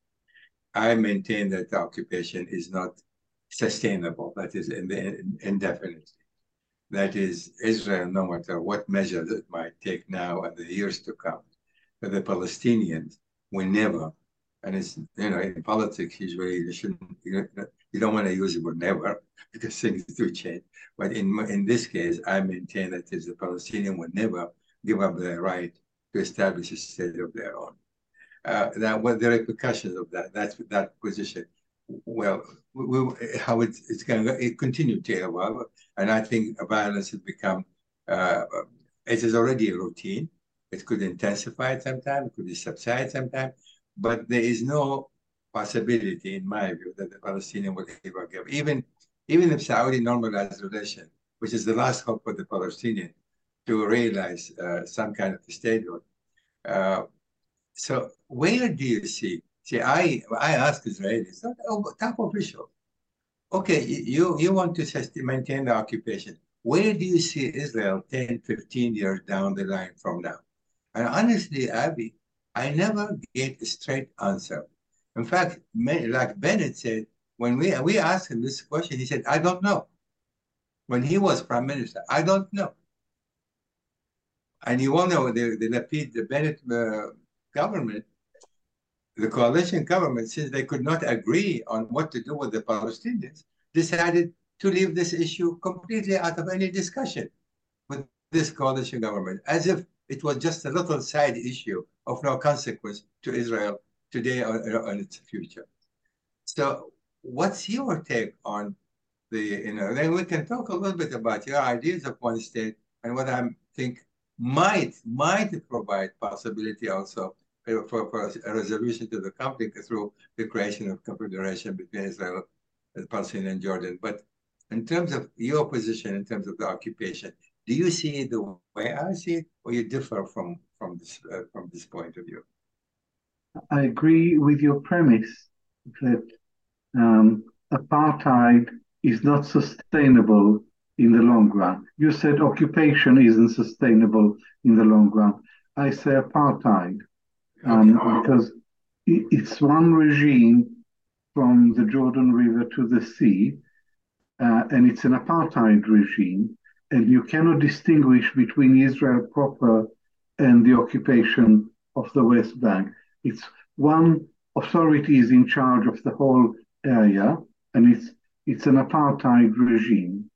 I maintain that the occupation is not sustainable, that is in the, indefinitely. That is, Israel, no matter what measures it might take now and the years to come, the Palestinians will never, and it's, you know, in politics, usually you shouldn't, you, you don't want to use the word never because things do change. But in, in this case, I maintain that the Palestinian will never give up their right to establish a state of their own. Uh, that what the repercussions of that that that position well we, we, how it's, it's going to it continue to evolve. And i think violence has become uh, it is already a routine. It could intensify sometime it could subside sometime but there is no possibility in my view that the palestinian will ever give even even if saudi normalized relation which is the last hope for the palestinian to realize uh, some kind of statehood uh, so where do you see? See, I I ask Israelis, top official. Okay, you you want to maintain the occupation. Where do you see Israel 10, 15 years down the line from now? And honestly, Avi, I never get a straight answer. In fact, like Bennett said, when we we asked him this question, he said, "I don't know." When he was prime minister, I don't know. And you all know the the Lapid, the Bennett uh, government the coalition government, since they could not agree on what to do with the Palestinians, decided to leave this issue completely out of any discussion with this coalition government, as if it was just a little side issue of no consequence to Israel today or, or its future. So, what's your take on the, you know, then we can talk a little bit about your ideas of one state and what I think might might provide possibility also for, for a resolution to the conflict through the creation of confederation between Israel and Palestine and Jordan. But in terms of your position, in terms of the occupation, do you see it the way I see it, or you differ from from this uh, from this point of view? I agree with your premise that um, apartheid is not sustainable in the long run. You said occupation isn't sustainable in the long run. I say apartheid um, okay. because it's one regime from the Jordan River to the sea, uh, and it's an apartheid regime, and you cannot distinguish between Israel proper and the occupation of the West Bank. It's one authority is in charge of the whole area, and it's it's an apartheid regime.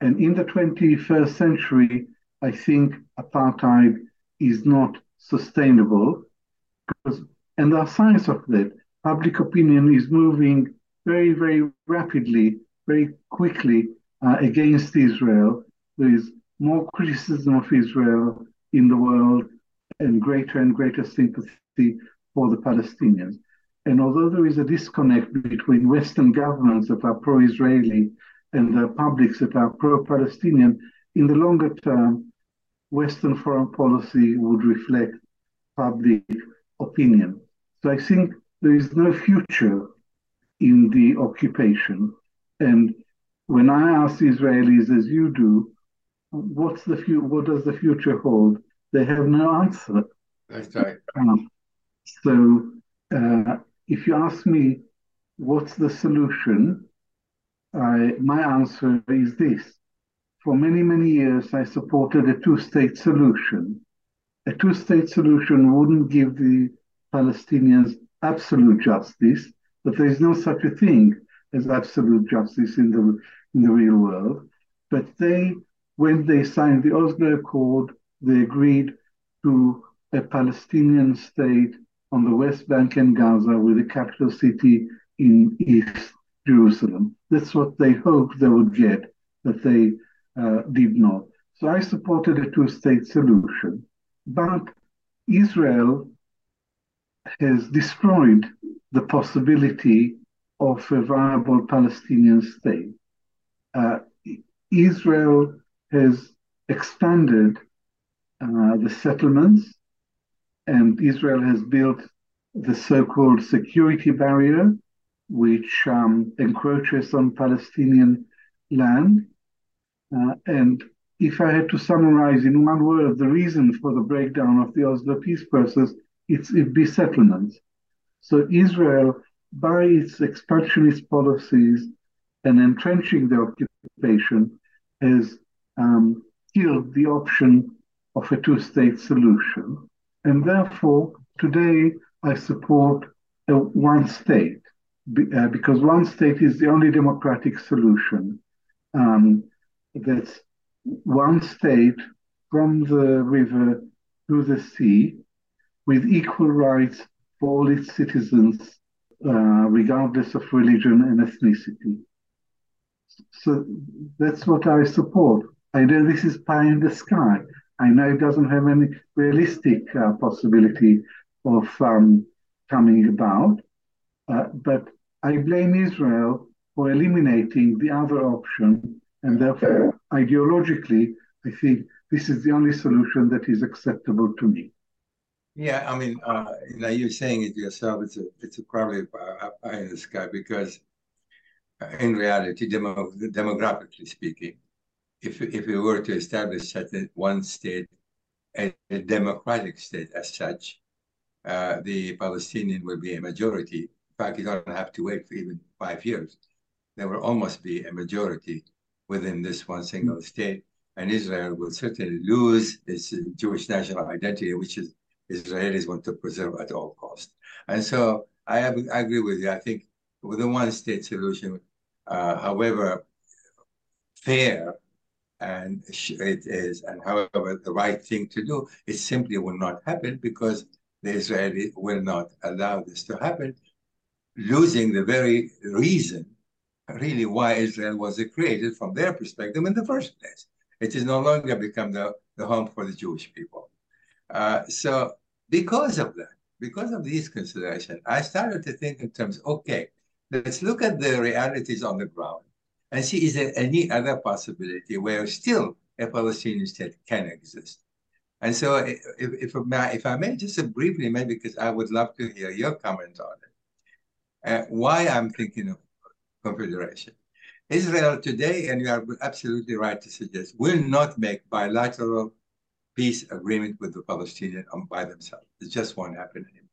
And in the 21st century, I think apartheid is not sustainable because, and there are signs of that. Public opinion is moving very, very rapidly, very quickly uh, against Israel. There is more criticism of Israel in the world and greater and greater sympathy for the Palestinians. And although there is a disconnect between Western governments that are pro Israeli and the publics that are pro Palestinian, in the longer term, Western foreign policy would reflect public opinion. So I think there is no future in the occupation. And when I ask Israelis, as you do, what's the fu- what does the future hold? they have no answer. That's right. Um, so, uh, if you ask me what's the solution, I, my answer is this. For many, many years, I supported a two state solution. A two state solution wouldn't give the Palestinians absolute justice, but there is no such a thing as absolute justice in the, in the real world. But they, when they signed the Oslo Accord, they agreed to a Palestinian state on the West Bank and Gaza with a capital city in East Jerusalem. That's what they hoped they would get, but they uh, did not. So I supported a two state solution. But Israel has destroyed the possibility of a viable Palestinian state. Uh, Israel has expanded uh, the settlements, and Israel has built the so called security barrier, which um, encroaches on Palestinian land. Uh, and if I had to summarize in one word the reason for the breakdown of the Oslo peace process, it's it be settlements. So Israel, by its expansionist policies and entrenching the occupation, has um, killed the option of a two-state solution. And therefore, today I support a one state uh, because one state is the only democratic solution. Um, that's one state from the river to the sea with equal rights for all its citizens, uh, regardless of religion and ethnicity. So that's what I support. I know this is pie in the sky. I know it doesn't have any realistic uh, possibility of um, coming about, uh, but I blame Israel for eliminating the other option, and therefore, ideologically, I think this is the only solution that is acceptable to me. Yeah, I mean, uh, you know, you're saying it yourself. It's a, it's a probably a pie in the sky because, uh, in reality, demo, demographically speaking, if if we were to establish such a one state, a, a democratic state as such, uh, the Palestinian will be a majority In fact, you don't have to wait for even five years. There will almost be a majority within this one single state, and Israel will certainly lose its Jewish national identity, which is Israelis want to preserve at all costs. And so I, have, I agree with you. I think with the one-state solution, uh, however fair and it is, and however the right thing to do, it simply will not happen because the Israeli will not allow this to happen losing the very reason, really, why Israel was created from their perspective in the first place. It has no longer become the, the home for the Jewish people. Uh, so, because of that, because of these considerations, I started to think in terms, okay, let's look at the realities on the ground and see is there any other possibility where still a Palestinian state can exist. And so, if, if, if I may just briefly, maybe because I would love to hear your comment on it uh, why I'm thinking of confederation. Israel today, and you are absolutely right to suggest, will not make bilateral peace agreement with the Palestinians by themselves. It just won't happen anymore.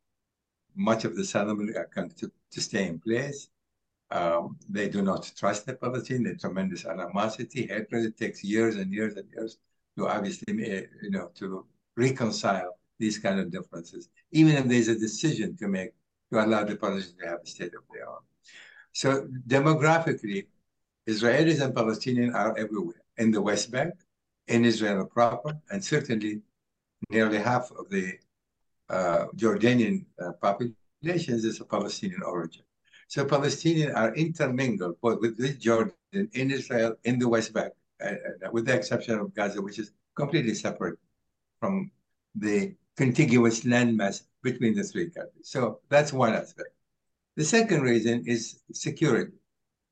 Much of the settlement are going to, to stay in place. Um, they do not trust the Palestinians. There's tremendous animosity, hatred. It takes years and years and years to obviously, you know, to reconcile these kind of differences. Even if there's a decision to make to allow the Palestinians to have a state of their own. So demographically, Israelis and Palestinians are everywhere in the West Bank, in Israel proper, and certainly nearly half of the uh, Jordanian uh, population is of Palestinian origin. So Palestinians are intermingled both with Jordan, in Israel, in the West Bank, uh, uh, with the exception of Gaza, which is completely separate from the contiguous landmass between the three countries. So that's one aspect. The second reason is security.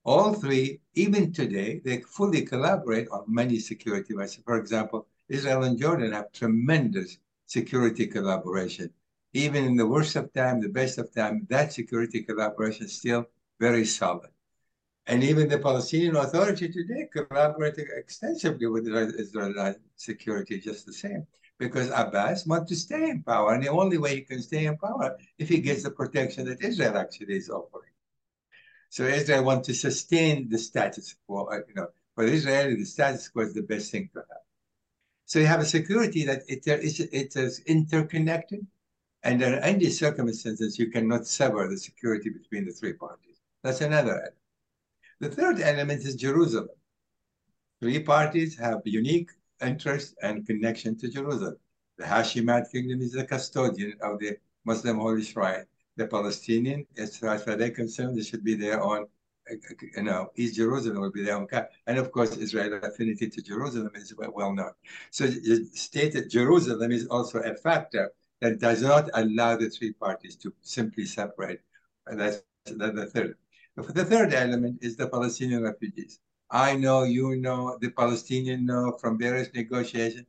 All three, even today, they fully collaborate on many security measures. For example, Israel and Jordan have tremendous security collaboration. Even in the worst of time, the best of time, that security collaboration is still very solid. And even the Palestinian Authority today collaborating extensively with Israeli security, just the same. because Abbas wants to stay in power, and the only way he can stay in power if he gets the protection that Israel actually is offering. So Israel wants to sustain the status quo. Uh, you know, for Israel, the status quo is the best thing to have. So you have a security that it, it, it is interconnected, under any circumstances, you cannot sever the security between the three parties. That's another element. The third element is Jerusalem. Three parties have unique interest and connection to Jerusalem. The Hashemite kingdom is the custodian of the Muslim holy shrine. The Palestinian, as far as they're concerned, they should be their own, you know, East Jerusalem will be their own. And of course, Israel affinity to Jerusalem is well known. So the state that Jerusalem is also a factor that does not allow the three parties to simply separate. And that's, the third. The third element is the Palestinian refugees. I know, you know, the Palestinian know from various negotiations,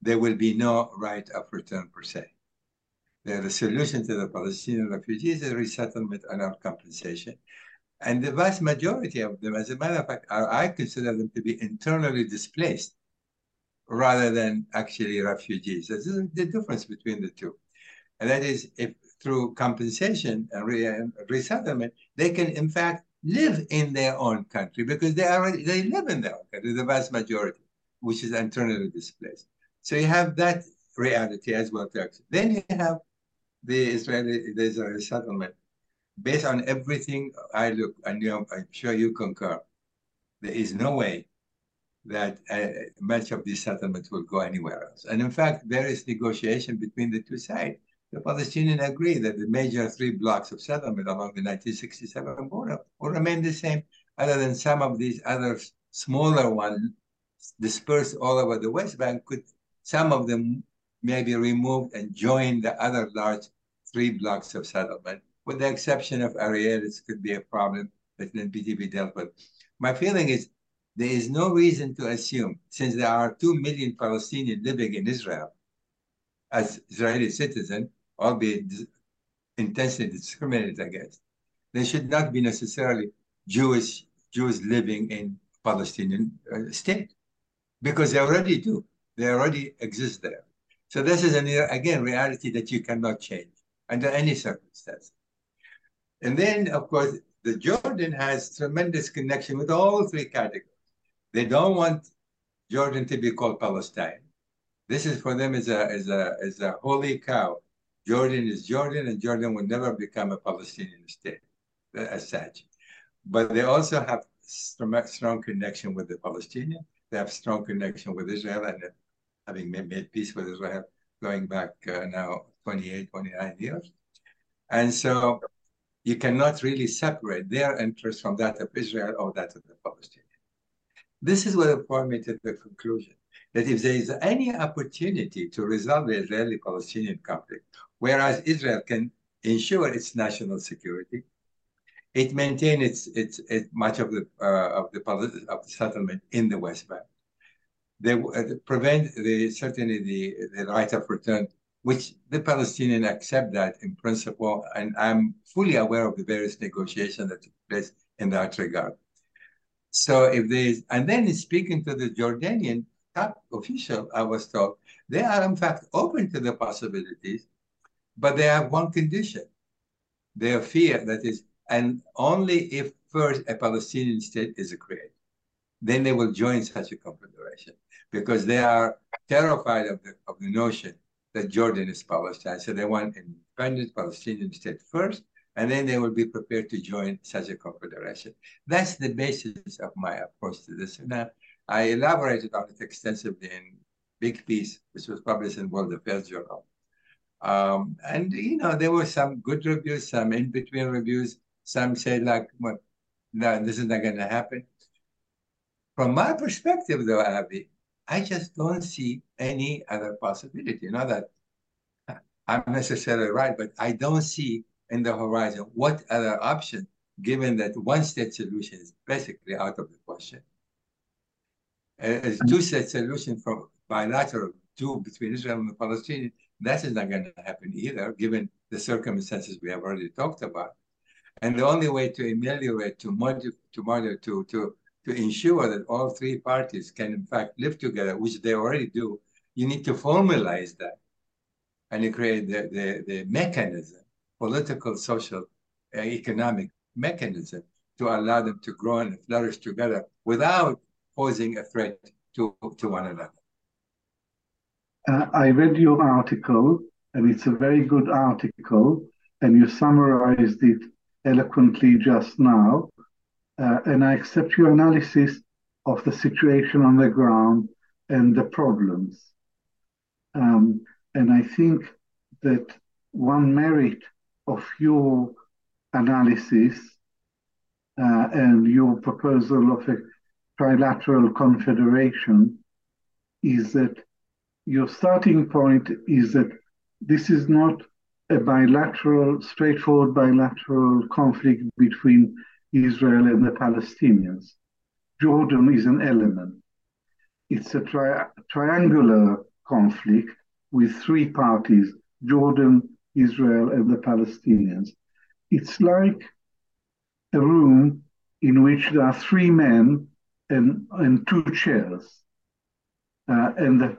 there will be no right of return per se. The solution to the Palestinian refugees is resettlement and not compensation. And the vast majority of them, as a matter of fact, are, I consider them to be internally displaced rather than actually refugees. This is the difference between the two. And that is, if through compensation and, re resettlement, they can in fact live in their own country because they already they live in their own country, the vast majority, which is internally displaced. So you have that reality as well. Then you have the Israeli the Israeli settlement. Based on everything I look, and I'm sure you concur, there is no way that uh, much of these settlements will go anywhere else. And in fact, there is negotiation between the two sides the Palestinians agree that the major three blocks of settlement along the 1967 border will remain the same, other than some of these other smaller ones dispersed all over the West Bank. Could some of them may be removed and join the other large three blocks of settlement, with the exception of Ariel, this could be a problem that NPT be dealt with. My feeling is there is no reason to assume, since there are 2 million Palestinians living in Israel as Israeli citizens, albeit intensely discriminated against. They should not be necessarily Jewish Jews living in Palestinian uh, state because they already do. They already exist there. So this is an again reality that you cannot change under any circumstance. And then, of course, the Jordan has tremendous connection with all three categories. They don't want Jordan to be called Palestine. This is for them as a as a as a holy cow Jordan is Jordan, and Jordan will never become a Palestinian state as such. But they also have strong connection with the Palestinians. They have strong connection with Israel, and having made peace with Israel going back uh, now 28, 29 years. And so you cannot really separate their interest from that of Israel or that of the Palestinians. This is what brought me to the conclusion that if there is any opportunity to resolve the Israeli-Palestinian conflict, whereas Israel can ensure its national security. It maintains its, its, its, much of the uh, of the of the settlement in the West Bank. They uh, prevent the certainly the, the right of return, which the Palestinians accept that in principle, and I'm fully aware of the various negotiations that took place in that regard. So if there's, and then speaking to the Jordanian top official, I was told, they are in fact open to the possibilities but they have one condition. They fear that is, and only if first a Palestinian state is created, then they will join such a confederation because they are terrified of the, of the notion that Jordan is Palestine. So they want an independent Palestinian state first, and then they will be prepared to join such a confederation. That's the basis of my approach to this. And I, elaborated on it extensively in big piece, which was published in World Affairs Journal. Um, and you know, there were some good reviews, some in between reviews. Some said like, well, no, this is not going to happen. From my perspective, though, Avi, I just don't see any other possibility. Not that I'm necessarily right, but I don't see in the horizon what other option, given that one-state solution is basically out of the question. Uh, A two-state solution from bilateral, two between Israel and the Palestinians, that is not going to happen either, given the circumstances we have already talked about. And the only way to ameliorate, to modify, to, to, to, to ensure that all three parties can in fact live together, which they already do, you need to formalize that and you create the, the, the mechanism, political, social, uh, economic mechanism to allow them to grow and flourish together without posing a threat to, to one another. Uh, I read your article, and it's a very good article, and you summarized it eloquently just now. Uh, and I accept your analysis of the situation on the ground and the problems. Um, and I think that one merit of your analysis uh, and your proposal of a trilateral confederation is that your starting point is that this is not a bilateral, straightforward bilateral conflict between Israel and the Palestinians. Jordan is an element. It's a tri triangular conflict with three parties Jordan, Israel, and the Palestinians. It's like a room in which there are three men and, and two chairs. Uh, and,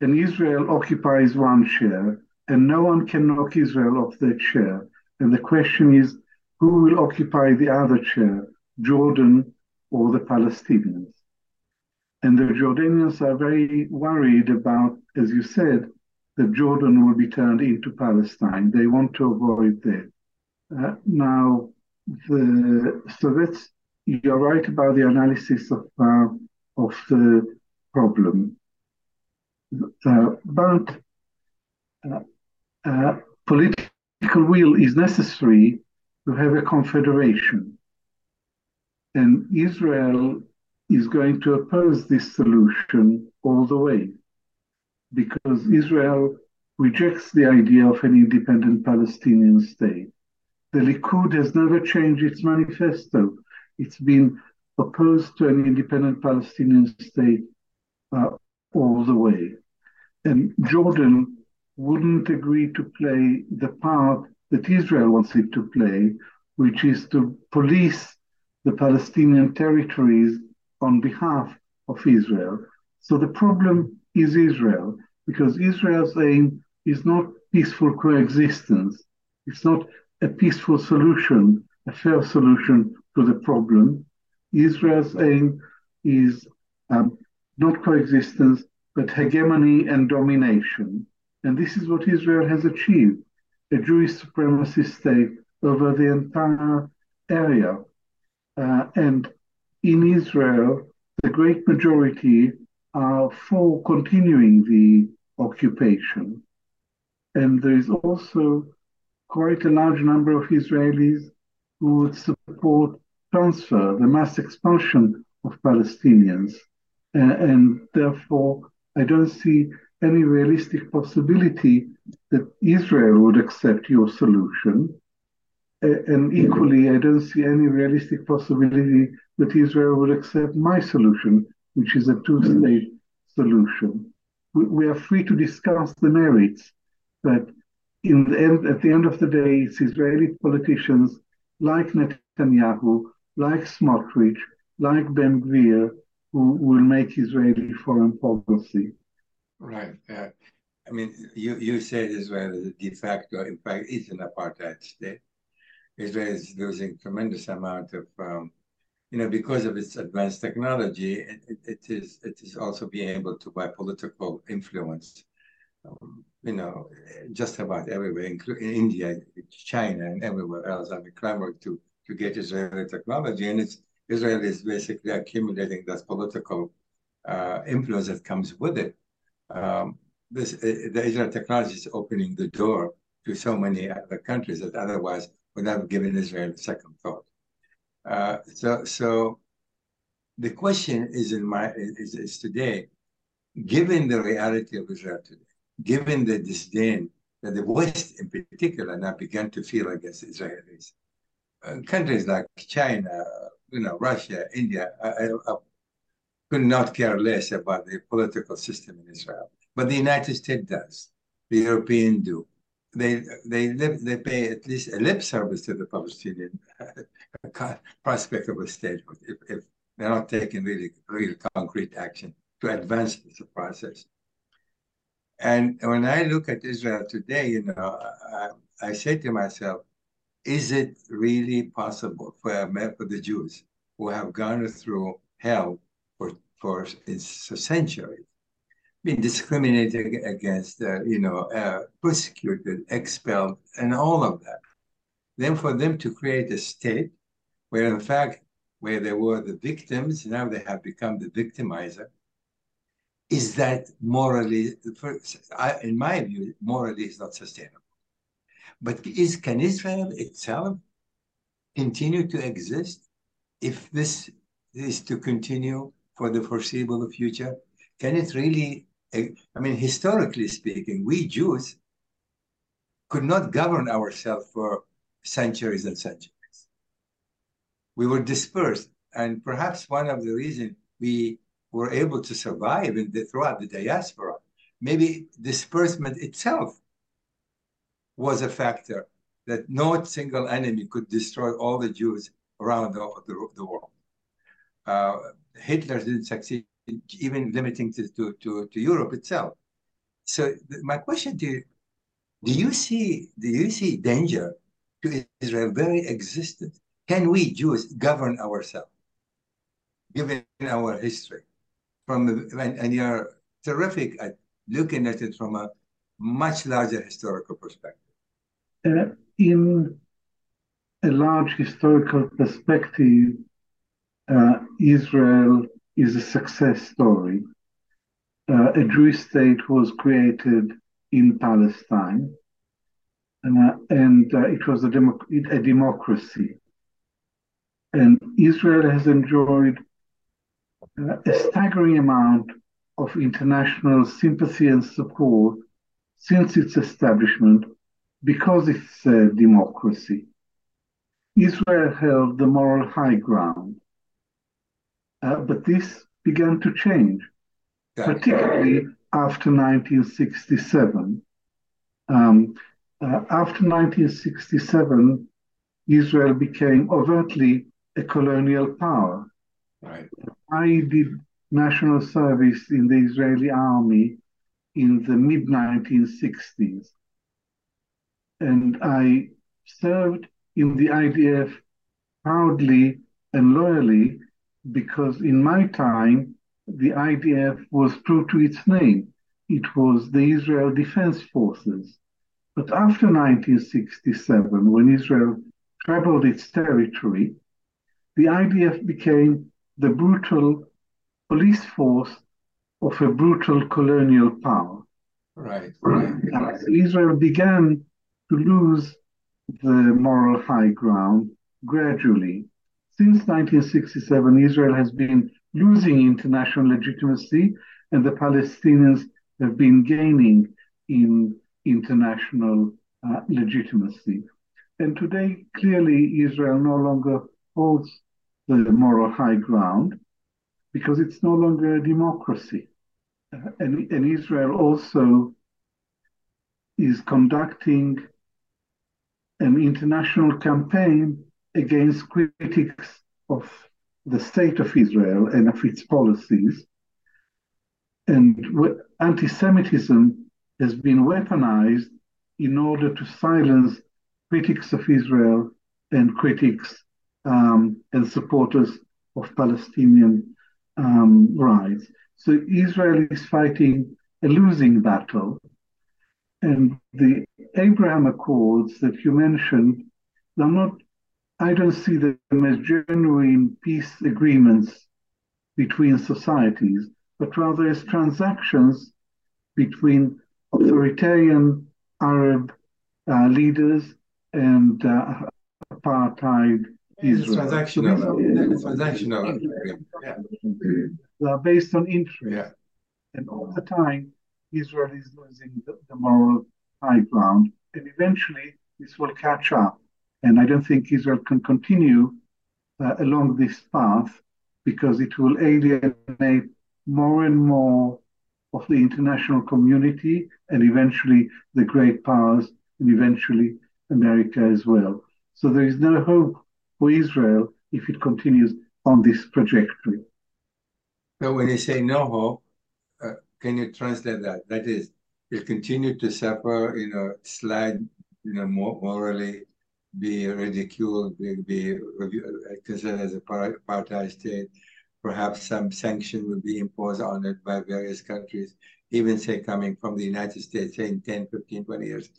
and Israel occupies one chair, and no one can knock Israel off their chair. And the question is who will occupy the other chair, Jordan or the Palestinians? And the Jordanians are very worried about, as you said, that Jordan will be turned into Palestine. They want to avoid that. Uh, now, the, so that's you're right about the analysis of uh, of the problem, uh, but uh, uh, political will is necessary to have a confederation, and Israel is going to oppose this solution all the way because Israel rejects the idea of an independent Palestinian state. The Likud has never changed its manifesto. It's been opposed to an independent Palestinian state uh, all the way. And Jordan wouldn't agree to play the part that Israel wants it to play, which is to police the Palestinian territories on behalf of Israel. So the problem is Israel, because Israel's aim is not peaceful coexistence. It's not a peaceful solution, a fair solution to the problem. Israel's aim is um, not coexistence, but hegemony and domination. And this is what Israel has achieved a Jewish supremacy state over the entire area. Uh, and in Israel, the great majority for continuing the occupation. And there is also quite a large number of Israelis who would support transfer, the mass expulsion of Palestinians. Uh, and therefore, I don't see any realistic possibility that Israel would accept your solution. And equally, I don't see any realistic possibility that Israel would accept my solution, which is a two state solution. We, we, are free to discuss the merits, but in the end, at the end of the day, it's Israeli politicians like Netanyahu, like Smotrich, like Ben Gvir, who will make Israeli foreign policy. Right. Uh, I mean, you, you said Israel is a de facto, in fact, is an apartheid state. Israel is losing tremendous amount of um, you know, because of its advanced technology, it, it, is it is also being able to buy political influence, um, you know, just about everywhere, including India, China, and everywhere else. I mean, clamoring to to get Israeli technology, and it's Israel is basically accumulating that political uh, influence that comes with it. Um, this uh, the Israel technology is opening the door to so many other countries that otherwise would have given Israel a second thought. Uh, so, so the question is in my is, is today, given the reality of Israel today, given the disdain that the West in particular now began to feel against Israelis, uh, countries like China, you know, Russia, India, I, I, I could not care less about the political system in Israel. But the United States does. The European do they they they pay at least a lip service to the Palestinian prospect of a state if, if they're not taking really real concrete action to advance this process. And when I look at Israel today, you know, I, I say to myself, is it really possible for, for the Jews who have gone through hell for, for centuries, been discriminated against, uh, you know, uh, persecuted, expelled, and all of that. Then for them to create a state where, in fact, where they were the victims, now they have become the victimizer. Is that morally, in my view, morally is not sustainable. But is can Israel itself continue to exist if this is to continue for the foreseeable future? Can it really? I mean, historically speaking, we Jews could not govern ourselves for centuries and centuries. We were dispersed, and perhaps one of the reasons we were able to survive in the, throughout the diaspora, maybe disbursement itself was a factor that no single enemy could destroy all the Jews around the, the, the world. Uh, Hitler didn't succeed, even limiting to, to, to, to Europe itself. So my question to you, do you see do you see danger to Israel very existence? Can we Jews govern ourselves, given our history? From and, and you're terrific at looking at it from a much larger historical perspective. Uh, in a large historical perspective, uh, Israel is a success story. Uh, a Jewish state was created in Palestine, uh, and uh, it was a, democ a, democracy. And Israel has enjoyed uh, a staggering amount of international sympathy and support since its establishment because it's a democracy, Israel held the moral high ground. Uh, but this began to change, particularly after 1967. Um, uh, after 1967, Israel became overtly a colonial power. Right. I did national service in the Israeli army in the mid 1960s and I served in the IDF proudly and loyally because in my time, the IDF was true to its name. It was the Israel Defense Forces. But after 1967, when Israel trebled its territory, the IDF became the brutal police force of a brutal colonial power. Right, right. right. Israel began to lose the moral high ground gradually. Since 1967, Israel has been losing international legitimacy, and the Palestinians have been gaining in international uh, legitimacy. And today, clearly, Israel no longer holds the moral high ground because it's no longer a democracy. And, and Israel also is conducting an international campaign against critics of the state of Israel and of its policies. And anti Semitism has been weaponized in order to silence critics of Israel and critics um, and supporters of Palestinian um, rights. So Israel is fighting a losing battle and the Abraham Accords that you mentioned, they're not, I don't see them as genuine peace agreements between societies, but rather as transactions between authoritarian Arab uh, leaders and uh, apartheid Israel. Transactional. transactional. Yeah. They are based on interest. Yeah. And all the time, Israel is losing the, the moral high ground, and eventually this will catch up. And I don't think Israel can continue uh, along this path because it will alienate more and more of the international community and eventually the great powers and eventually America as well. So there is no hope for Israel if it continues on this trajectory. So when you say no hope, uh, can you translate that? That is, will continue to suffer, you know, slide, you know, more morally, be ridiculed, be, be uh, considered as a apartheid state. Perhaps some sanction will be imposed on it by various countries, even say coming from the United States, say in 10, 15, 20 years.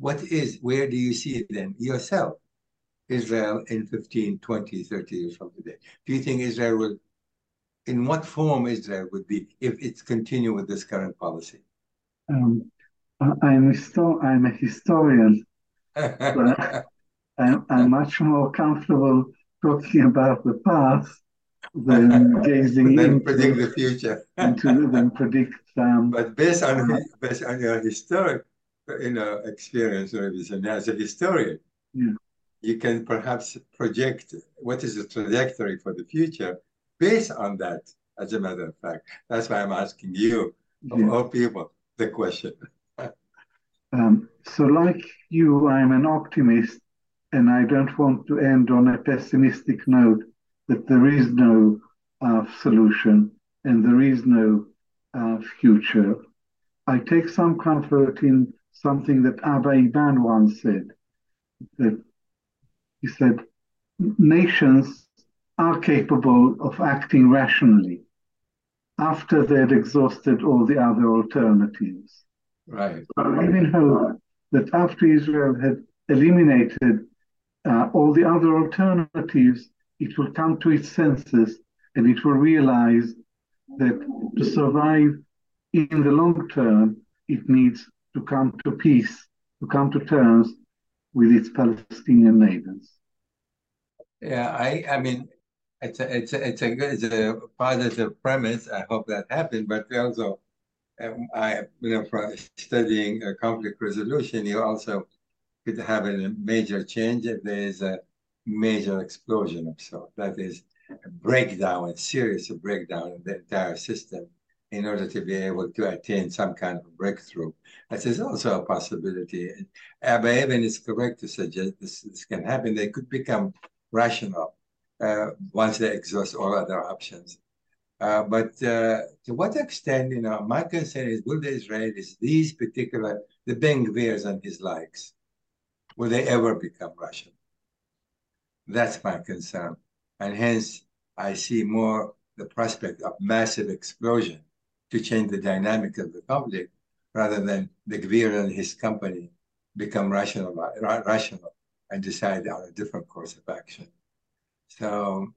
What is, where do you see it then yourself, Israel in 15, 20, 30 years from today? Do you think Israel will, in what form Israel would be if it's continue with this current policy? Um, I'm, a I'm a historian, but I'm, I'm much more comfortable talking about the past than gazing than into, predict the future. into than predict. Um, but based on uh, based on your historic, you know, experience or as a historian, yeah. You can perhaps project what is the trajectory for the future based on that. As a matter of fact, that's why I'm asking you, of yeah. all people, the question. um, so, like you, I'm an optimist, and I don't want to end on a pessimistic note that there is no uh, solution and there is no uh, future. I take some comfort in something that Abba Eban once said. That he said, nations are capable of acting rationally after they'd exhausted all the other alternatives. Right. So I even hope that after Israel had eliminated uh, all the other alternatives, it will come to its senses and it will realize that to survive in the long term, it needs to come to peace, to come to terms with its Palestinian neighbors. Yeah, I, I mean, it's a, it's a, it's a, it's a positive premise. I hope that happens, but also, um, I, you know, from studying conflict resolution, you also could have a major change if there is a major explosion of sort. That is a breakdown, a serious breakdown in the entire system in order to be able to attain some kind of breakthrough. That is also a possibility. Abba Eban is correct to suggest this, this can happen. They could become rational uh, once they exhaust all other options. Uh, but uh, to what extent, you know, my concern is will the Israelis, these particular, the Ben Gvirs and his likes, will they ever become Russian? That's my concern. And hence, I see more the prospect of massive explosion to change the dynamic of the conflict rather than the Gvir and his company become rational, rational and decide on a different course of action. So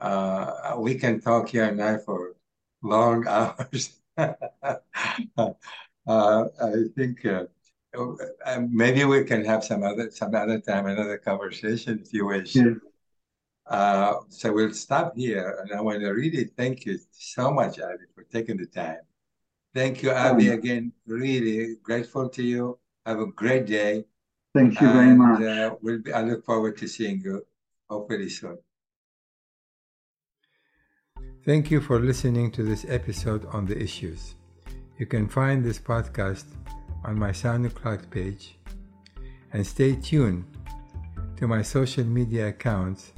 uh, we can talk here and now for long hours. uh, I think uh, uh, maybe we can have some other some other time another conversation if you wish. Yeah. Uh, so we'll stop here, and I want to really thank you so much, Avi, for taking the time. Thank you, Avi, again. Really grateful to you. Have a great day. Thank you and, very much. Uh, we'll be, I look forward to seeing you hopefully soon. Thank you for listening to this episode on the issues. You can find this podcast on my SoundCloud page and stay tuned to my social media accounts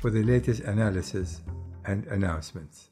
for the latest analysis and announcements.